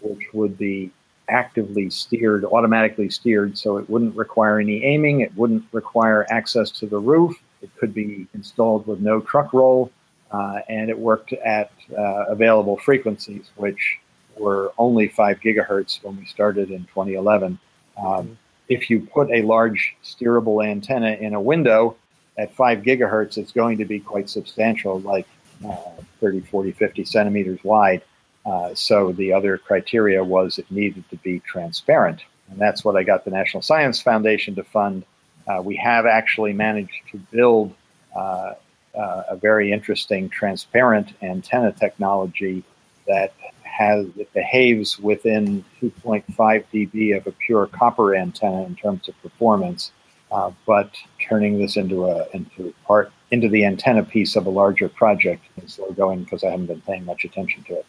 which would be actively steered, automatically steered, so it wouldn't require any aiming, it wouldn't require access to the roof, it could be installed with no truck roll, uh, and it worked at uh, available frequencies, which were only five gigahertz when we started in 2011. Um, if you put a large steerable antenna in a window at five gigahertz, it's going to be quite substantial, like uh, 30, 40, 50 centimeters wide. Uh, so the other criteria was it needed to be transparent. And that's what I got the National Science Foundation to fund. Uh, we have actually managed to build uh, uh, a very interesting transparent antenna technology that has it behaves within 2.5 dB of a pure copper antenna in terms of performance, uh, but turning this into a into part into the antenna piece of a larger project is slow going because I haven't been paying much attention to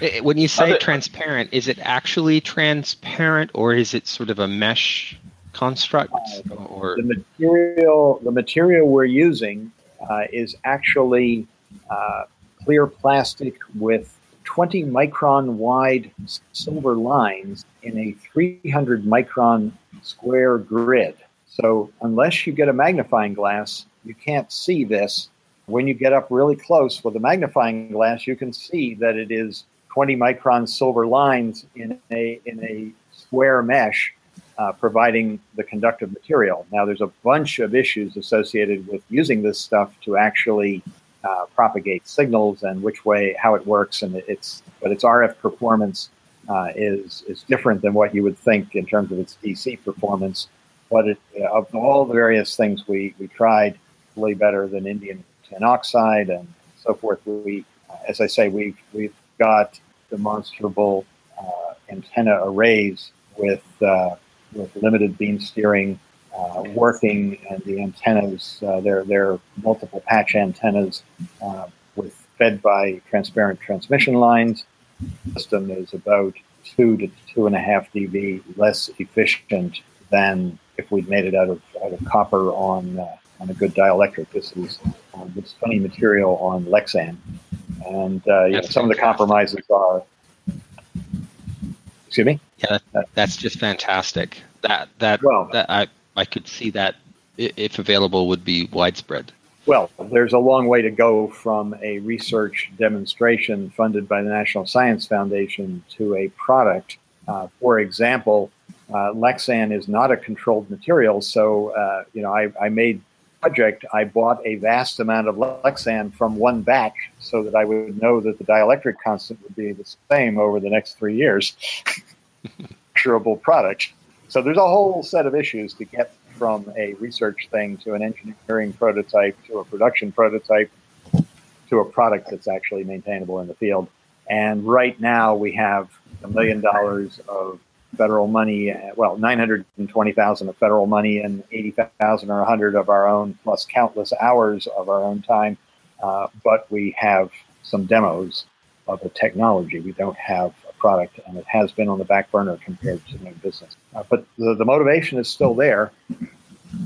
it. When you say transparent, is it actually transparent or is it sort of a mesh construct? Uh, or the material the material we're using uh, is actually uh, clear plastic with 20 micron wide silver lines in a 300 micron square grid. So, unless you get a magnifying glass, you can't see this. When you get up really close with a magnifying glass, you can see that it is 20 micron silver lines in a, in a square mesh, uh, providing the conductive material. Now, there's a bunch of issues associated with using this stuff to actually uh, propagate signals and which way how it works and it's but its RF performance uh, is is different than what you would think in terms of its DC performance. But it, of all the various things we we tried, better than indium tin oxide and so forth. We, as I say, we've we've got demonstrable uh, antenna arrays with uh, with limited beam steering uh, working, and the antennas uh, they're they're multiple patch antennas uh, with fed by transparent transmission lines. The system is about two to two and a half dB less efficient than if we'd made it out of out of copper on uh, on a good dielectric. This is uh, this funny material on Lexan, and uh, know, some of the compromises are. Excuse me. Yeah, that, that's just fantastic. That that well, that I I could see that if available would be widespread. Well, there's a long way to go from a research demonstration funded by the National Science Foundation to a product. Uh, for example, uh, Lexan is not a controlled material, so uh, you know I, I made project. I bought a vast amount of Lexan from one batch so that I would know that the dielectric constant would be the same over the next three years. Measurable product. So there's a whole set of issues to get from a research thing to an engineering prototype to a production prototype to a product that's actually maintainable in the field. And right now we have a million dollars of federal money, well, 920,000 of federal money and 80,000 or 100 of our own, plus countless hours of our own time. Uh, but we have some demos of a technology. We don't have a product, and it has been on the back burner compared to new business. Uh, but the, the motivation is still there.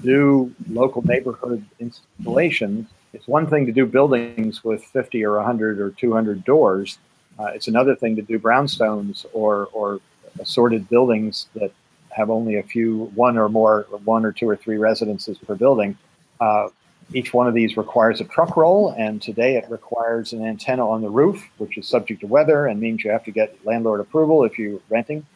Do local neighborhood installations. It's one thing to do buildings with 50 or 100 or 200 doors. Uh, it's another thing to do brownstones or, or assorted buildings that have only a few, one or more, one or two or three residences per building. Uh, each one of these requires a truck roll, and today it requires an antenna on the roof, which is subject to weather and means you have to get landlord approval if you're renting.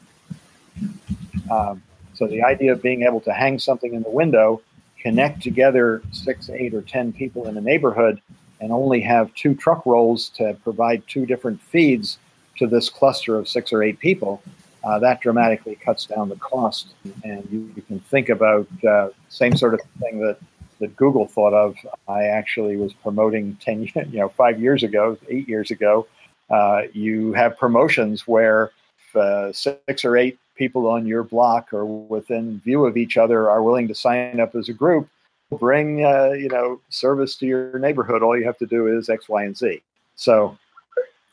Um, so the idea of being able to hang something in the window, connect together six, eight, or ten people in a neighborhood, and only have two truck rolls to provide two different feeds to this cluster of six or eight people, uh, that dramatically cuts down the cost. And you, you can think about uh, same sort of thing that that Google thought of. I actually was promoting ten, you know, five years ago, eight years ago. Uh, you have promotions where uh, six or eight people on your block or within view of each other are willing to sign up as a group. Bring uh, you know service to your neighborhood. All you have to do is X, Y, and Z. So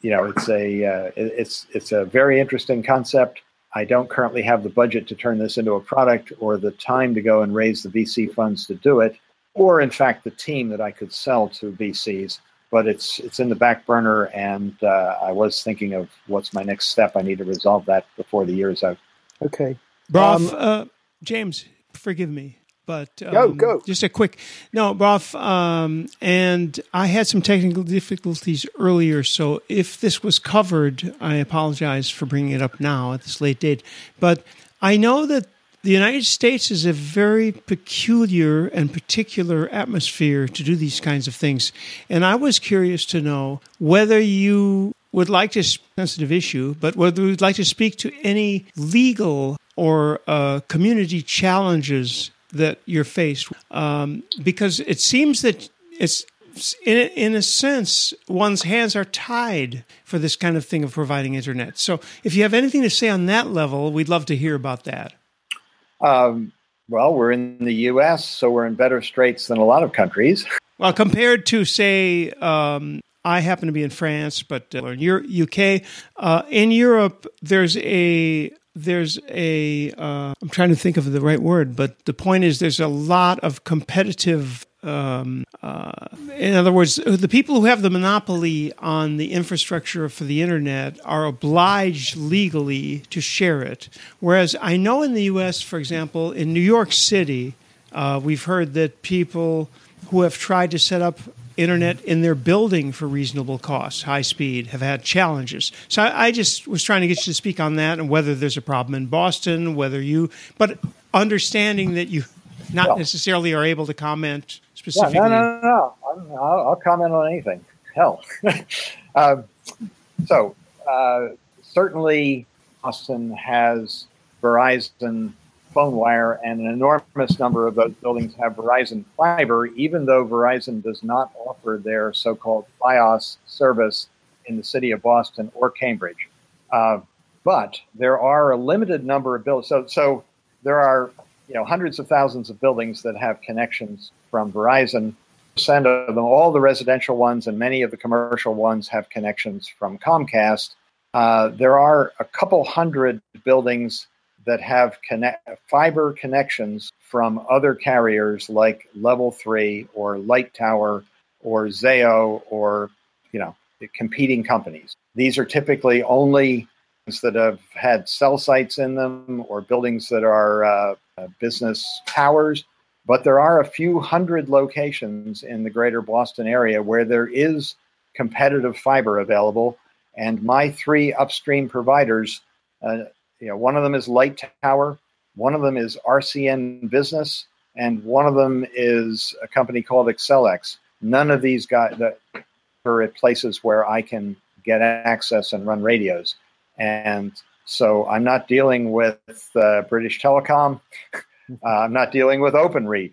you know it's a uh, it's it's a very interesting concept. I don't currently have the budget to turn this into a product or the time to go and raise the VC funds to do it or in fact the team that I could sell to VCs. But it's it's in the back burner, and uh, I was thinking of what's my next step. I need to resolve that before the year is out. Okay, Rolf, um, uh, James, forgive me but um, go go just a quick no Ralph. um, and I had some technical difficulties earlier so if this was covered I apologize for bringing it up now at this late date but I know that the United States is a very peculiar and particular atmosphere to do these kinds of things. And I was curious to know whether you would like to, sensitive issue, but whether you'd like to speak to any legal or uh, community challenges that you're faced um, because it seems that it's in a, in a sense, one's hands are tied for this kind of thing of providing internet. So, if you have anything to say on that level, we'd love to hear about that. Um, well, we're in the U.S., so we're in better straits than a lot of countries. Well, compared to, say, um, I happen to be in France, but uh, in UK, uh, in Europe, there's a there's a am uh, trying to think of the right word, but the point is there's a lot of competitive um, uh, in other words, the people who have the monopoly on the infrastructure for the internet are obliged legally to share it. Whereas I know in the U.S., for example, in New York City, uh, we've heard that people who have tried to set up internet in their building for reasonable costs, high speed, have had challenges. So I, I, just was trying to get you to speak on that and whether there's a problem in Boston, whether you, but understanding that you not well, necessarily are able to comment specifically. Yeah, no, no, no, no. I'll, I'll comment on anything. Hell. um, so uh, certainly, Boston has Verizon phone wire, and an enormous number of those buildings have Verizon fiber, even though Verizon does not offer their so called FiOS service in the city of Boston or Cambridge. Uh, but there are a limited number of buildings. So, so there are you know hundreds of thousands of buildings that have connections from Verizon. Send of them, all the residential ones and many of the commercial ones have connections from Comcast. Uh, there are a couple hundred buildings that have connect, fiber connections from other carriers like Level Three or Lightower or Zayo or you know competing companies. These are typically only that have had cell sites in them or buildings that are uh, uh, business towers. But there are a few hundred locations in the greater Boston area where there is competitive fiber available. And my three upstream providers, uh, you know, one of them is Light Tower, one of them is RCN Business, and one of them is a company called Accelx. None of these guys that are at places where I can get access and run radios. And so I'm not dealing with uh, British Telecom. Uh, I'm not dealing with OpenReach.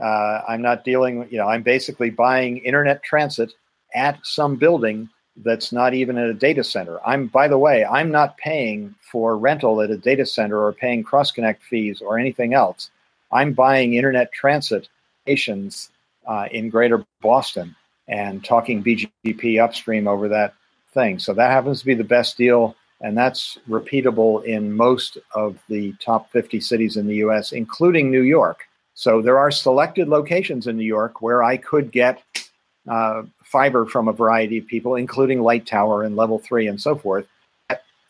Uh, I'm not dealing, you know, I'm basically buying internet transit at some building that's not even at a data center. I'm, by the way, I'm not paying for rental at a data center or paying cross connect fees or anything else. I'm buying internet transit stations uh, in greater Boston and talking BGP upstream over that thing. So that happens to be the best deal and that's repeatable in most of the top 50 cities in the US, including New York. So there are selected locations in New York where I could get uh, fiber from a variety of people, including Lightower and Level 3 and so forth.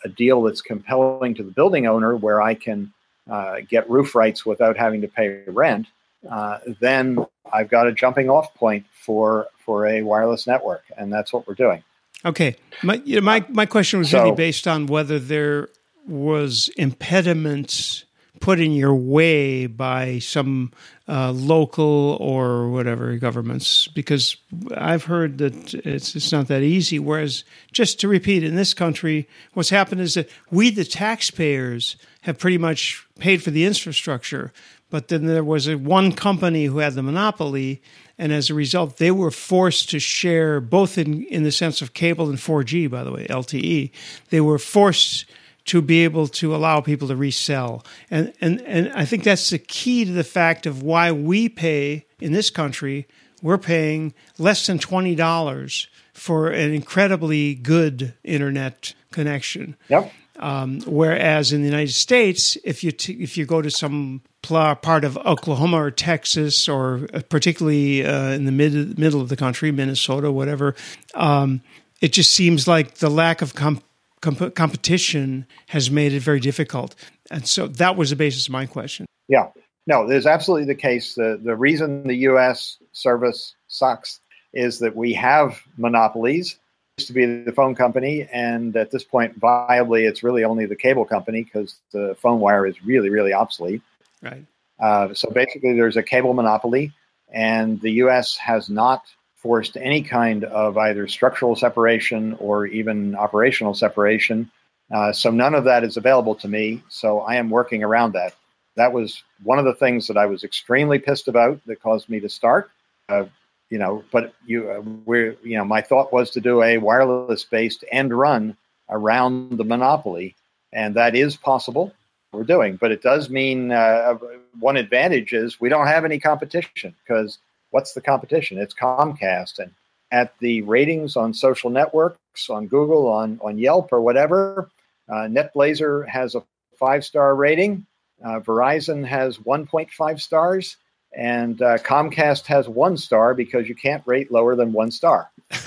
A deal that's compelling to the building owner where I can uh, get roof rights without having to pay rent. Uh, then I've got a jumping off point for for a wireless network, and that's what we're doing. Okay, my you know, my my question was so, really based on whether there was impediments put in your way by some uh, local or whatever governments, because I've heard that it's it's not that easy. Whereas, just to repeat, in this country, what's happened is that we, the taxpayers, have pretty much paid for the infrastructure, but then there was a one company who had the monopoly, and as a result, they were forced to share both in, in the sense of cable and 4G, by the way, LTE. They were forced to be able to allow people to resell. And, and, and I think that's the key to the fact of why we pay in this country, we're paying less than $20 for an incredibly good internet connection. Yep. Um, whereas in the United States, if you t- if you go to some pl- part of Oklahoma or Texas, or uh, particularly uh, in the mid middle of the country, Minnesota, whatever, um, it just seems like the lack of comp- comp- competition has made it very difficult. And so that was the basis of my question. Yeah, no, there's absolutely the case. The the reason the U.S. service sucks is that we have monopolies used to be the phone company, and at this point, viably, it's really only the cable company because the phone wire is really, really obsolete. Right. Uh, so basically, there's a cable monopoly, and the U.S. has not forced any kind of either structural separation or even operational separation. Uh, so none of that is available to me. So I am working around that. That was one of the things that I was extremely pissed about that caused me to start. Uh, you know, but you, uh, we're, you know, my thought was to do a wireless based end run around the monopoly, and that is possible. We're doing, but it does mean uh, one advantage is we don't have any competition because what's the competition? It's Comcast, and at the ratings on social networks, on Google, on on Yelp, or whatever, uh, netBlazr has a five star rating. Uh, Verizon has 1.5 stars and uh, Comcast has one star because you can't rate lower than one star.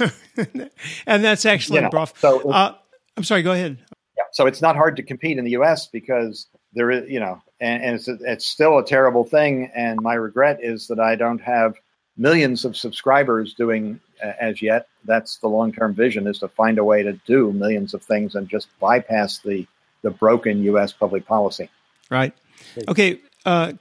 and that's actually you know, So uh, I'm sorry. Go ahead. Yeah, so it's not hard to compete in the U.S. because there is, you know, and, and it's it's still a terrible thing. And my regret is that I don't have millions of subscribers doing uh, as yet. That's the long term vision is to find a way to do millions of things and just bypass the the broken U.S. public policy. Right. Okay. Uh,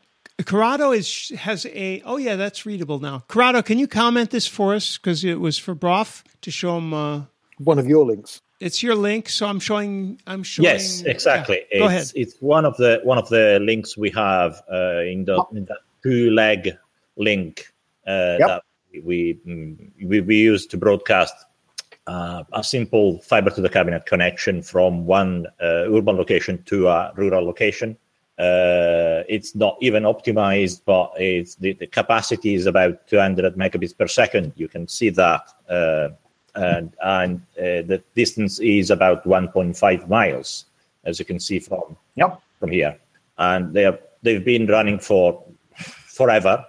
Corrado is has a oh yeah that's readable now. Corrado, can you comment this for us because it was for Brough to show him uh, one of your links. It's your link, so I'm showing. I'm showing. Yes, exactly. Yeah. Go it's, ahead. It's one of the one of the links we have uh, in the in the two leg link uh, yep. that we, mm, we we use to broadcast uh, a simple fiber to the cabinet connection from one uh, urban location to a rural location. Uh, it's not even optimized, but it's the, the, capacity is about 200 megabits per second. You can see that, uh, and, and uh, the distance is about 1.5 miles, as you can see from yep. from here. And they are they've been running for forever.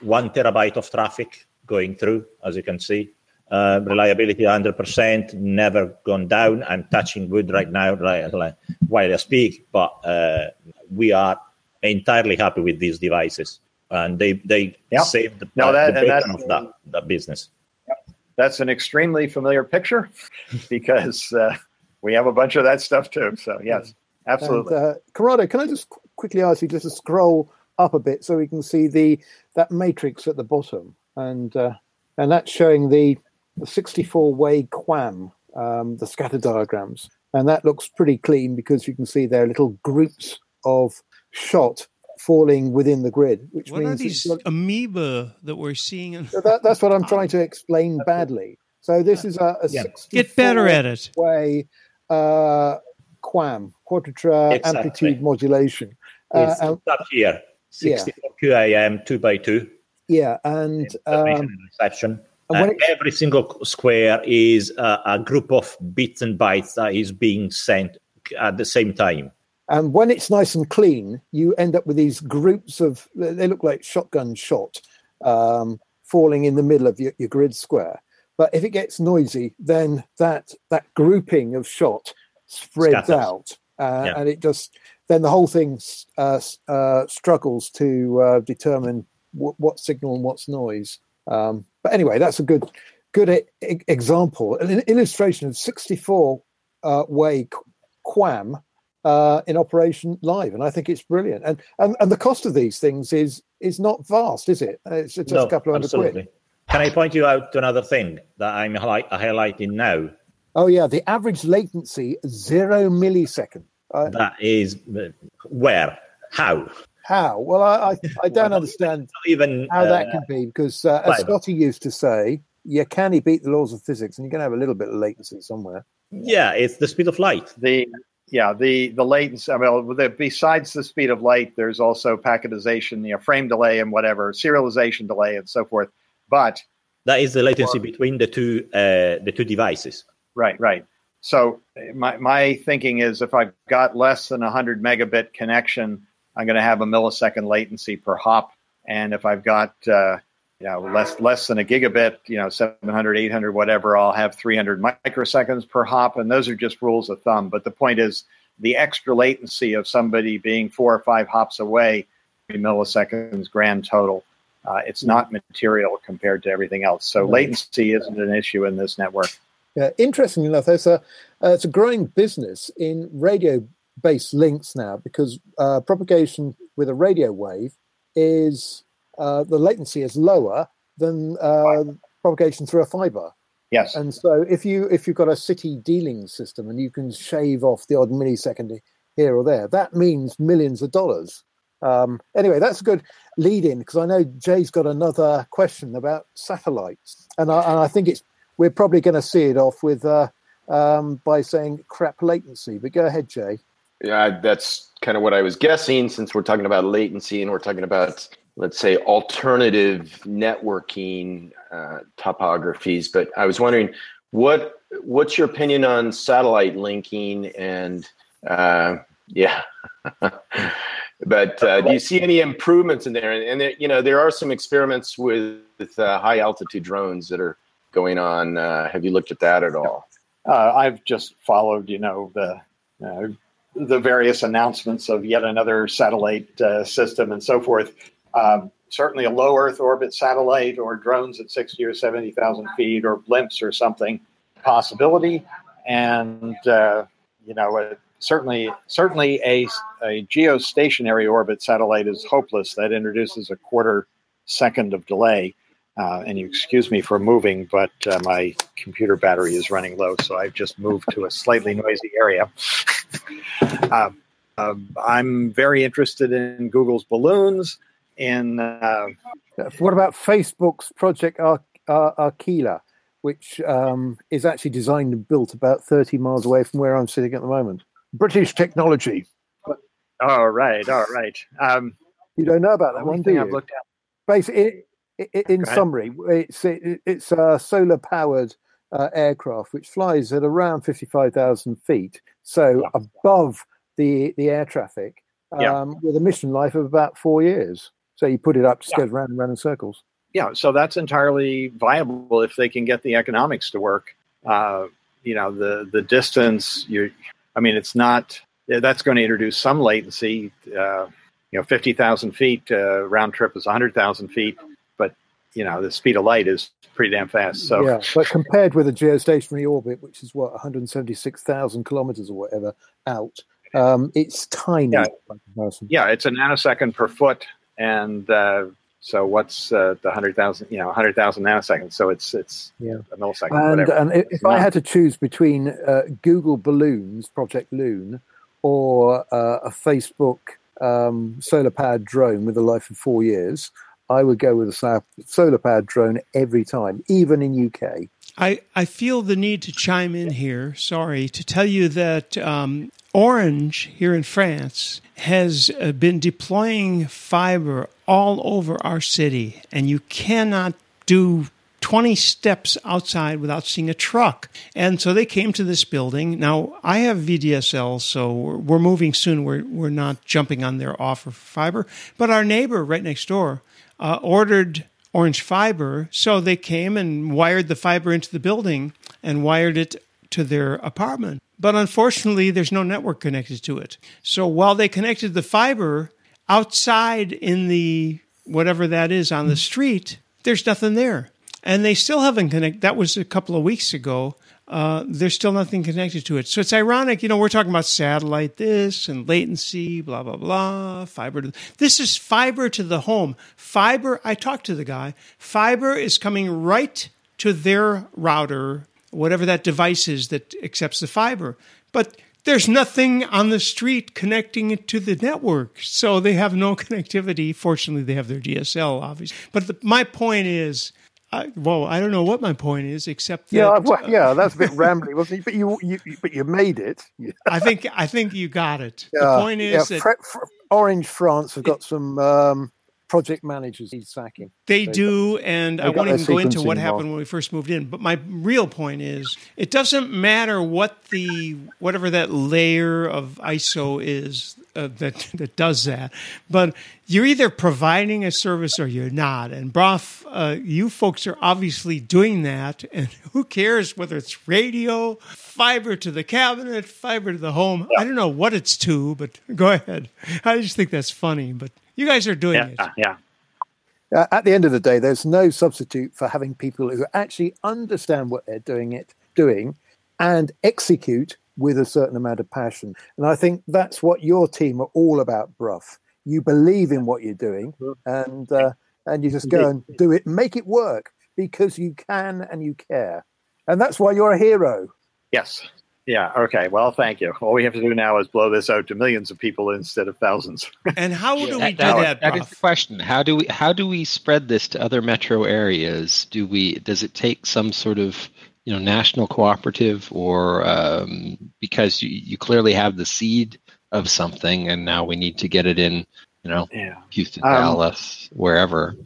One terabyte of traffic going through, as you can see. Uh, reliability 100%, never gone down. I'm touching wood right now right, while I speak, but uh, we are entirely happy with these devices. And they, they yep. saved the, no, that, the that, of that, that business. Yep. That's an extremely familiar picture because uh, we have a bunch of that stuff too. So, yes, absolutely. And, uh, Corrado, can I just quickly ask you just to scroll up a bit so we can see the that matrix at the bottom? And uh, and that's showing the the 64 way QAM, um, the scatter diagrams. And that looks pretty clean because you can see there are little groups of shot falling within the grid, which what means are these amoeba that we're seeing. In- so that, that's what I'm trying to explain badly. So this is a, a yeah. get better at it way uh, QAM, quadrat exactly. amplitude modulation. Uh, it's up here, 64 yeah. QAM two by two. Yeah, and um, reception. Uh, every single square is a, a, group of bits and bytes that is being sent at the same time. And when it's nice and clean, you end up with these groups of, they look like shotgun shot um, falling in the middle of your, your, grid square. But if it gets noisy, then that, that grouping of shot spreads out. Uh, yeah. And it just, then the whole thing uh, uh struggles to uh, determine w- what signal and what's noise. Um, but anyway, that's a good good e- example, an illustration of 64 uh, way QAM uh, in operation live, and I think it's brilliant. And, and and the cost of these things is is not vast, is it? It's just no, a couple of hundred absolutely. quid. Can I point you out to another thing that I'm highlighting now? Oh yeah, the average latency zero millisecond. Uh, that is uh, where how how? Well, I I, I don't understand even how that uh, can be because uh, as Scotty used to say, you can he beat the laws of physics, and you're going to have a little bit of latency somewhere. Yeah, it's the speed of light. The yeah the the latency. I mean, the, besides the speed of light, there's also packetization, you know, frame delay, and whatever serialization delay, and so forth. But that is the latency for, between the two uh, the two devices. Right, right. So my my thinking is if I've got less than a hundred megabit connection I'm going to have a millisecond latency per hop. And if I've got uh, you know less less than a gigabit, you know 700, 800, whatever, I'll have 300 microseconds per hop. And those are just rules of thumb. But the point is the extra latency of somebody being four or five hops away, milliseconds grand total. Uh, it's not material compared to everything else. So latency isn't an issue in this network. Yeah, interestingly enough, there's a uh, it's a growing business in radio based links now because uh, propagation with a radio wave is uh, the latency is lower than uh, propagation through a fiber. Yes. And so if you if you've got a city dealing system and you can shave off the odd millisecond here or there, that means millions of dollars. Um, anyway, that's a good lead in because I know Jay's got another question about satellites, and I, and I think it's we're probably going to see it off with uh, um, by saying crap latency. But go ahead, Jay. Yeah, that's kind of what I was guessing since we're talking about latency and we're talking about, let's say, alternative networking uh, topographies. But I was wondering, what what's your opinion on satellite linking and uh, yeah. but uh, do you see any improvements in there? And, and there, you know, there are some experiments with, with uh, high altitude drones that are going on. Uh, have you looked at that at all? Uh, I've just followed, you know, the uh, the various announcements of yet another satellite uh, system and so forth. Um, certainly, a low Earth orbit satellite or drones at 60 or 70,000 feet or blimps or something possibility. And, uh, you know, uh, certainly, certainly a, a geostationary orbit satellite is hopeless. That introduces a quarter second of delay. Uh, and you excuse me for moving, but uh, my computer battery is running low, so I've just moved to a slightly noisy area. uh, I'm very interested in Google's balloons. In uh, what about Facebook's Project Ar- Ar- Aquila? which um, is actually designed and built about 30 miles away from where I'm sitting at the moment. British technology. All right, all right. Um, you don't know about that one, do you? I've looked at. Basically, in summary, it's it, it's a solar powered uh, aircraft which flies at around 55,000 feet, so yeah. above the the air traffic, um, yeah. with a mission life of about four years. So you put it up, just yeah. goes round and round in circles. Yeah, so that's entirely viable if they can get the economics to work. Uh, you know, the the distance. You, I mean, it's not. That's going to introduce some latency. Uh, you know, fifty thousand feet uh, round trip is hundred thousand feet, but you know, the speed of light is pretty damn fast. So yeah, but compared with a geostationary orbit, which is what one hundred seventy six thousand kilometers or whatever out, um, it's tiny. Yeah. yeah, it's a nanosecond per foot, and uh, so what's uh, the hundred thousand? You know, hundred thousand nanoseconds. So it's it's yeah. a millisecond. And, and if I had to choose between uh, Google Balloons, Project Loon, or uh, a Facebook um, solar powered drone with a life of four years, I would go with a solar powered drone every time, even in UK. I, I feel the need to chime in here, sorry, to tell you that um, Orange here in France has uh, been deploying fiber all over our city, and you cannot do 20 steps outside without seeing a truck. And so they came to this building. Now, I have VDSL, so we're, we're moving soon. We're, we're not jumping on their offer for fiber. But our neighbor right next door uh, ordered Orange Fiber, so they came and wired the fiber into the building and wired it to their apartment. But unfortunately, there's no network connected to it. So while they connected the fiber outside in the whatever that is on the street, there's nothing there. And they still haven't connected. That was a couple of weeks ago. Uh, there's still nothing connected to it. So it's ironic, you know, we're talking about satellite this and latency, blah, blah, blah, fiber. To, this is fiber to the home. Fiber, I talked to the guy, fiber is coming right to their router whatever that device is that accepts the fiber. But there's nothing on the street connecting it to the network. So they have no connectivity. Fortunately, they have their DSL, obviously. But the, my point is, I, well, I don't know what my point is, except that, yeah, well, yeah, that's a bit rambling, wasn't it? But you, you, but you made it. I think, I think you got it. Yeah, the point is yeah, that Orange France have got some um, project managers he's sacking. They do, and I won't even go into what happened when we first moved in. But my real point is, it doesn't matter what the whatever that layer of ISO is uh, that that does that, but you're either providing a service or you're not. And Brough, uh, you folks are obviously doing that, and who cares whether it's radio, fiber to the cabinet, fiber to the home? Yeah. I don't know what it's to, but go ahead. I just think that's funny, but. You guys are doing yeah, it. Yeah. Uh, at the end of the day, there's no substitute for having people who actually understand what they're doing it doing and execute with a certain amount of passion. And I think that's what your team are all about, Brough. You believe in what you're doing, and uh, and you just go and do it, make it work because you can and you care, and that's why you're a hero. Yes, yeah. Okay. Well, thank you. All we have to do now is blow this out to millions of people instead of thousands. and how do we that, do that? That is the question. How do we how do we spread this to other metro areas? Do we does it take some sort of you know national cooperative or um, because you, you clearly have the seed of something and now we need to get it in you know yeah. Houston, um, Dallas, wherever.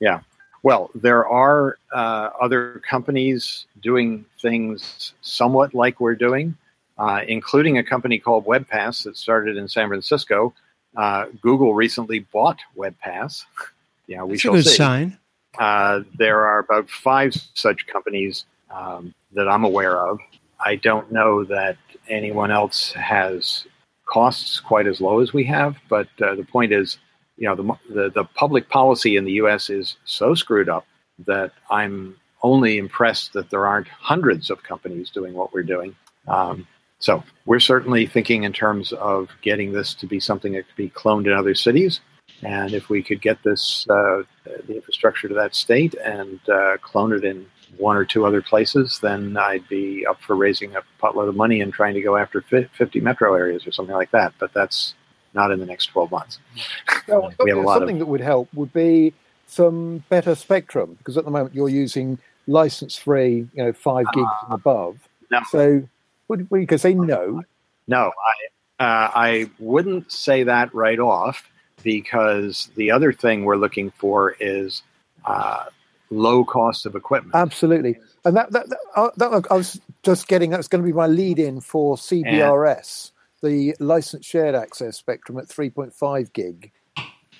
Yeah. Well, there are uh, other companies doing things somewhat like we're doing, uh, including a company called WebPass that started in San Francisco. Uh, Google recently bought WebPass. yeah, we That's shall a good see. sign. Uh, there are about five such companies um, that I'm aware of. I don't know that anyone else has costs quite as low as we have, but uh, the point is you know the, the, the public policy in the U.S. is so screwed up that I'm only impressed that there aren't hundreds of companies doing what we're doing. Um, so we're certainly thinking in terms of getting this to be something that could be cloned in other cities. And if we could get this uh, the infrastructure to that state and uh, clone it in one or two other places, then I'd be up for raising a potload of money and trying to go after 50 metro areas or something like that. But that's not in the next 12 months. we have a lot something of... that would help would be some better spectrum because at the moment you're using license free, you know, five gigs uh, and above. No. So, would, you could say no? No, I uh, I wouldn't say that right off because the other thing we're looking for is uh, low cost of equipment. Absolutely, and that that, that, uh, that I was just getting that's going to be my lead in for CBRS, and, the licensed shared access spectrum at 3.5 gig,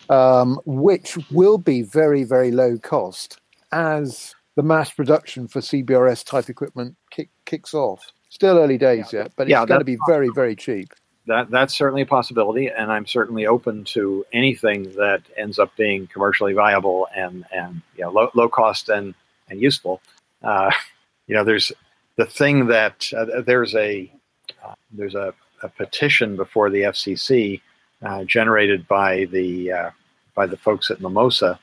um, which will be very very low cost as the mass production for CBRS type equipment kick, kicks off. Still early days yet, but it's yeah, going to be very very cheap that that's certainly a possibility, and I'm certainly open to anything that ends up being commercially viable and and you know low, low cost and and useful. Uh, you know, there's the thing that uh, there's a uh, there's a, a, petition before the FCC uh, generated by the uh, by the folks at Mimosa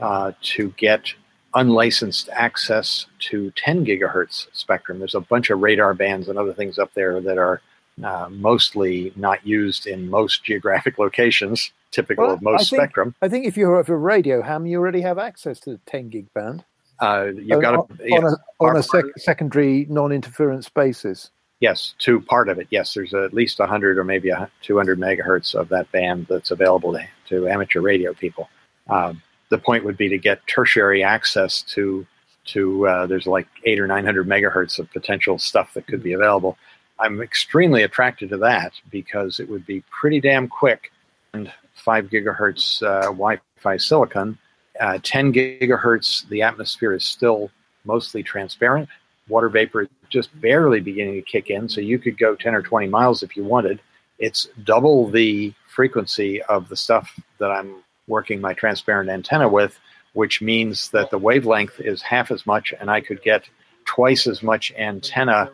uh, to get unlicensed access to 10 gigahertz spectrum. There's a bunch of radar bands and other things up there that are uh, mostly not used in most geographic locations, typical well, of most I think, spectrum. I think if you're a radio ham, you already have access to the 10 gig band. Uh, you've got on, yeah, on a, on a sec- secondary non-interference basis. Yes, to part of it. Yes, there's at least 100 or maybe 200 megahertz of that band that's available to, to amateur radio people. Um, the point would be to get tertiary access to to uh, there's like eight or 900 megahertz of potential stuff that could be available. I'm extremely attracted to that because it would be pretty damn quick and 5 gigahertz uh, Wi Fi silicon. Uh, 10 gigahertz, the atmosphere is still mostly transparent. Water vapor is just barely beginning to kick in, so you could go 10 or 20 miles if you wanted. It's double the frequency of the stuff that I'm working my transparent antenna with, which means that the wavelength is half as much, and I could get twice as much antenna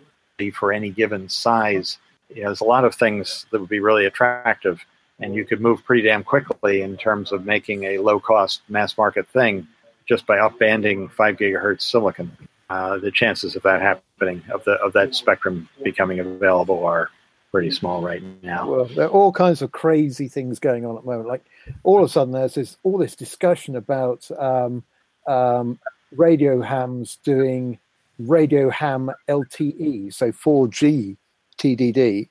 for any given size. You know, there's a lot of things that would be really attractive, and you could move pretty damn quickly in terms of making a low cost mass market thing just by upbanding five gigahertz silicon. Uh, the chances of that happening, of the of that spectrum becoming available, are pretty small right now. Well, there are all kinds of crazy things going on at the moment. Like all of a sudden, there's this all this discussion about um, um, radio hams doing radio ham LTE, so 4G TDD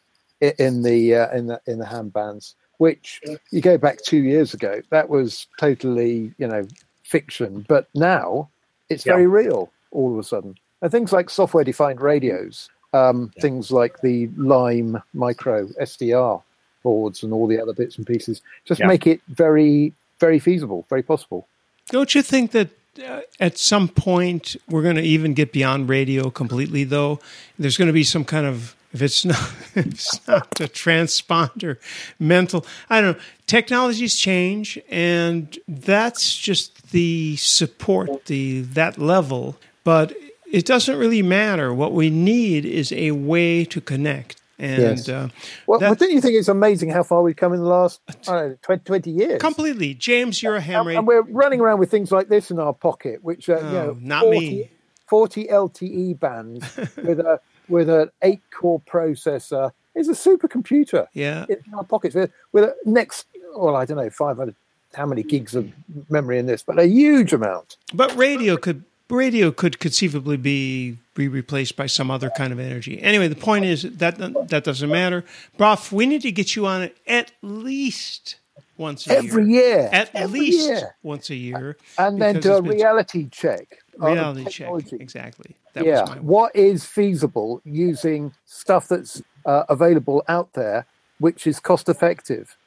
in the uh, in the in the ham bands. Which you go back two years ago, that was totally you know fiction, but now it's yeah. very real all of a sudden. And things like software defined radios, um, yeah. things like the Lime Micro SDR boards and all the other bits and pieces, just yeah. make it very very feasible, very possible. Don't you think that uh, at some point we're going to even get beyond radio completely though there's going to be some kind of if it's not if it's not a transponder mental i don't know technologies change and that's just the support the that level but it doesn't really matter what we need is a way to connect and yes. uh, well, that, but don't you think it's amazing how far we've come in the last know, 20, 20, years? Completely, James. You're a ham and, and, we're running around with things like this in our pocket, which are oh, you know, not 40, me. 40 LTE bands with a with an eight core processor. It's a supercomputer. Yeah, in our pockets with, with a next. Well, I don't know, five hundred. How many gigs of memory in this? But a huge amount. But radio could radio could conceivably be be replaced by some other kind of energy. Anyway, the point is that that doesn't matter. Brough, we need to get you on it at least once a every year. year. At every least year. once a year. And then do a reality check. Reality check. Exactly. That yeah. what is feasible using stuff that's uh, available out there, which is cost effective.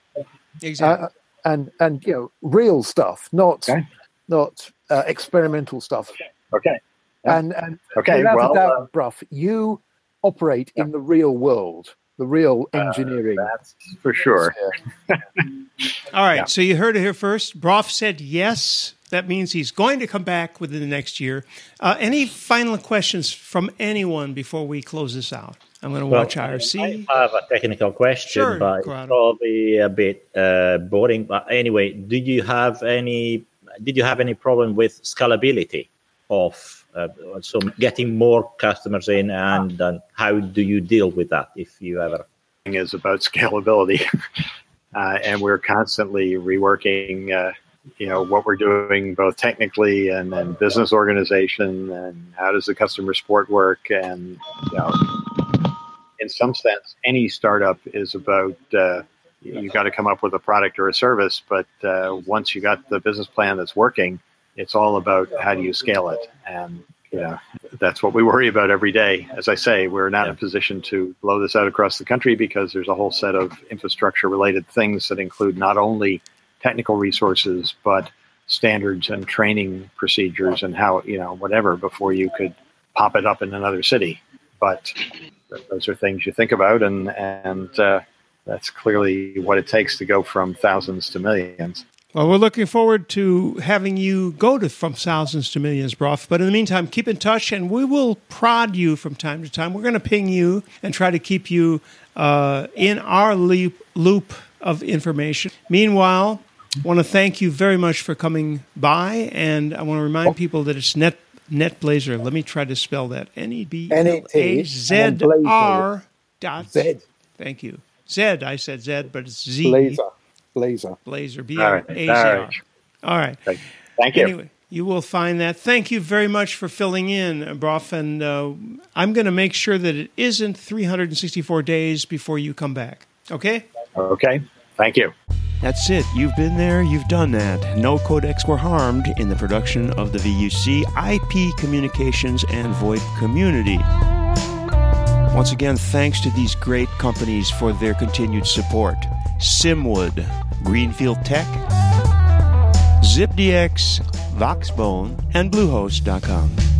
Exactly. Uh, and and you know real stuff, not okay. not uh, experimental stuff. Okay. Yeah. And and okay, without well, a doubt, uh, Brough, you operate yeah. in the real world, the real uh, engineering. Uh, that's for sure. All right, yeah. so you heard it here first. Brough said yes. That means he's going to come back within the next year. Uh, any final questions from anyone before we close this out? I'm going to well, watch IRC. I have a technical question, sure, but it's probably a bit uh, boring. But anyway, do you have any? Did you have any problem with scalability? Of uh, so getting more customers in and uh, how do you deal with that if you ever? Is about scalability. Uh, and we're constantly reworking uh, you know what we're doing both technically and then business organization and how does the customer support work? And you know in some sense any startup is about uh, you got to come up with a product or a service but uh, once you got the business plan that's working it's all about how do you scale it and you know that's what we worry about every day as i say we're not yeah. in a position to blow this out across the country because there's a whole set of infrastructure related things that include not only technical resources, but standards and training procedures and how you know whatever before you could pop it up in another city. But those are things you think about, and and uh, that's clearly what it takes to go from thousands to millions. Well, we're looking forward to having you go to from thousands to millions, Brough. But in the meantime, keep in touch, and we will prod you from time to time. We're going to ping you and try to keep you uh, in our loop, loop of information. Meanwhile, I want to thank you very much for coming by, and I want to remind people that it's Net netBlazr. Let me try to spell that: N E B L A Z R dot Z. Thank you. Z, I said Z, but it's Z. Blazer. Blazer. Blazer. B L A Z R. All right. Thank you. Anyway, you will find that. Thank you very much for filling in, Brough. And uh, I'm going to make sure that it isn't 364 days before you come back. Okay? Okay. Thank you. That's it. You've been there, you've done that. No codecs were harmed in the production of the VUC, IP communications, and VoIP community. Once again, thanks to these great companies for their continued support Simwood, Greenfield Tech, ZipDX, Voxbone, and Bluehost.com.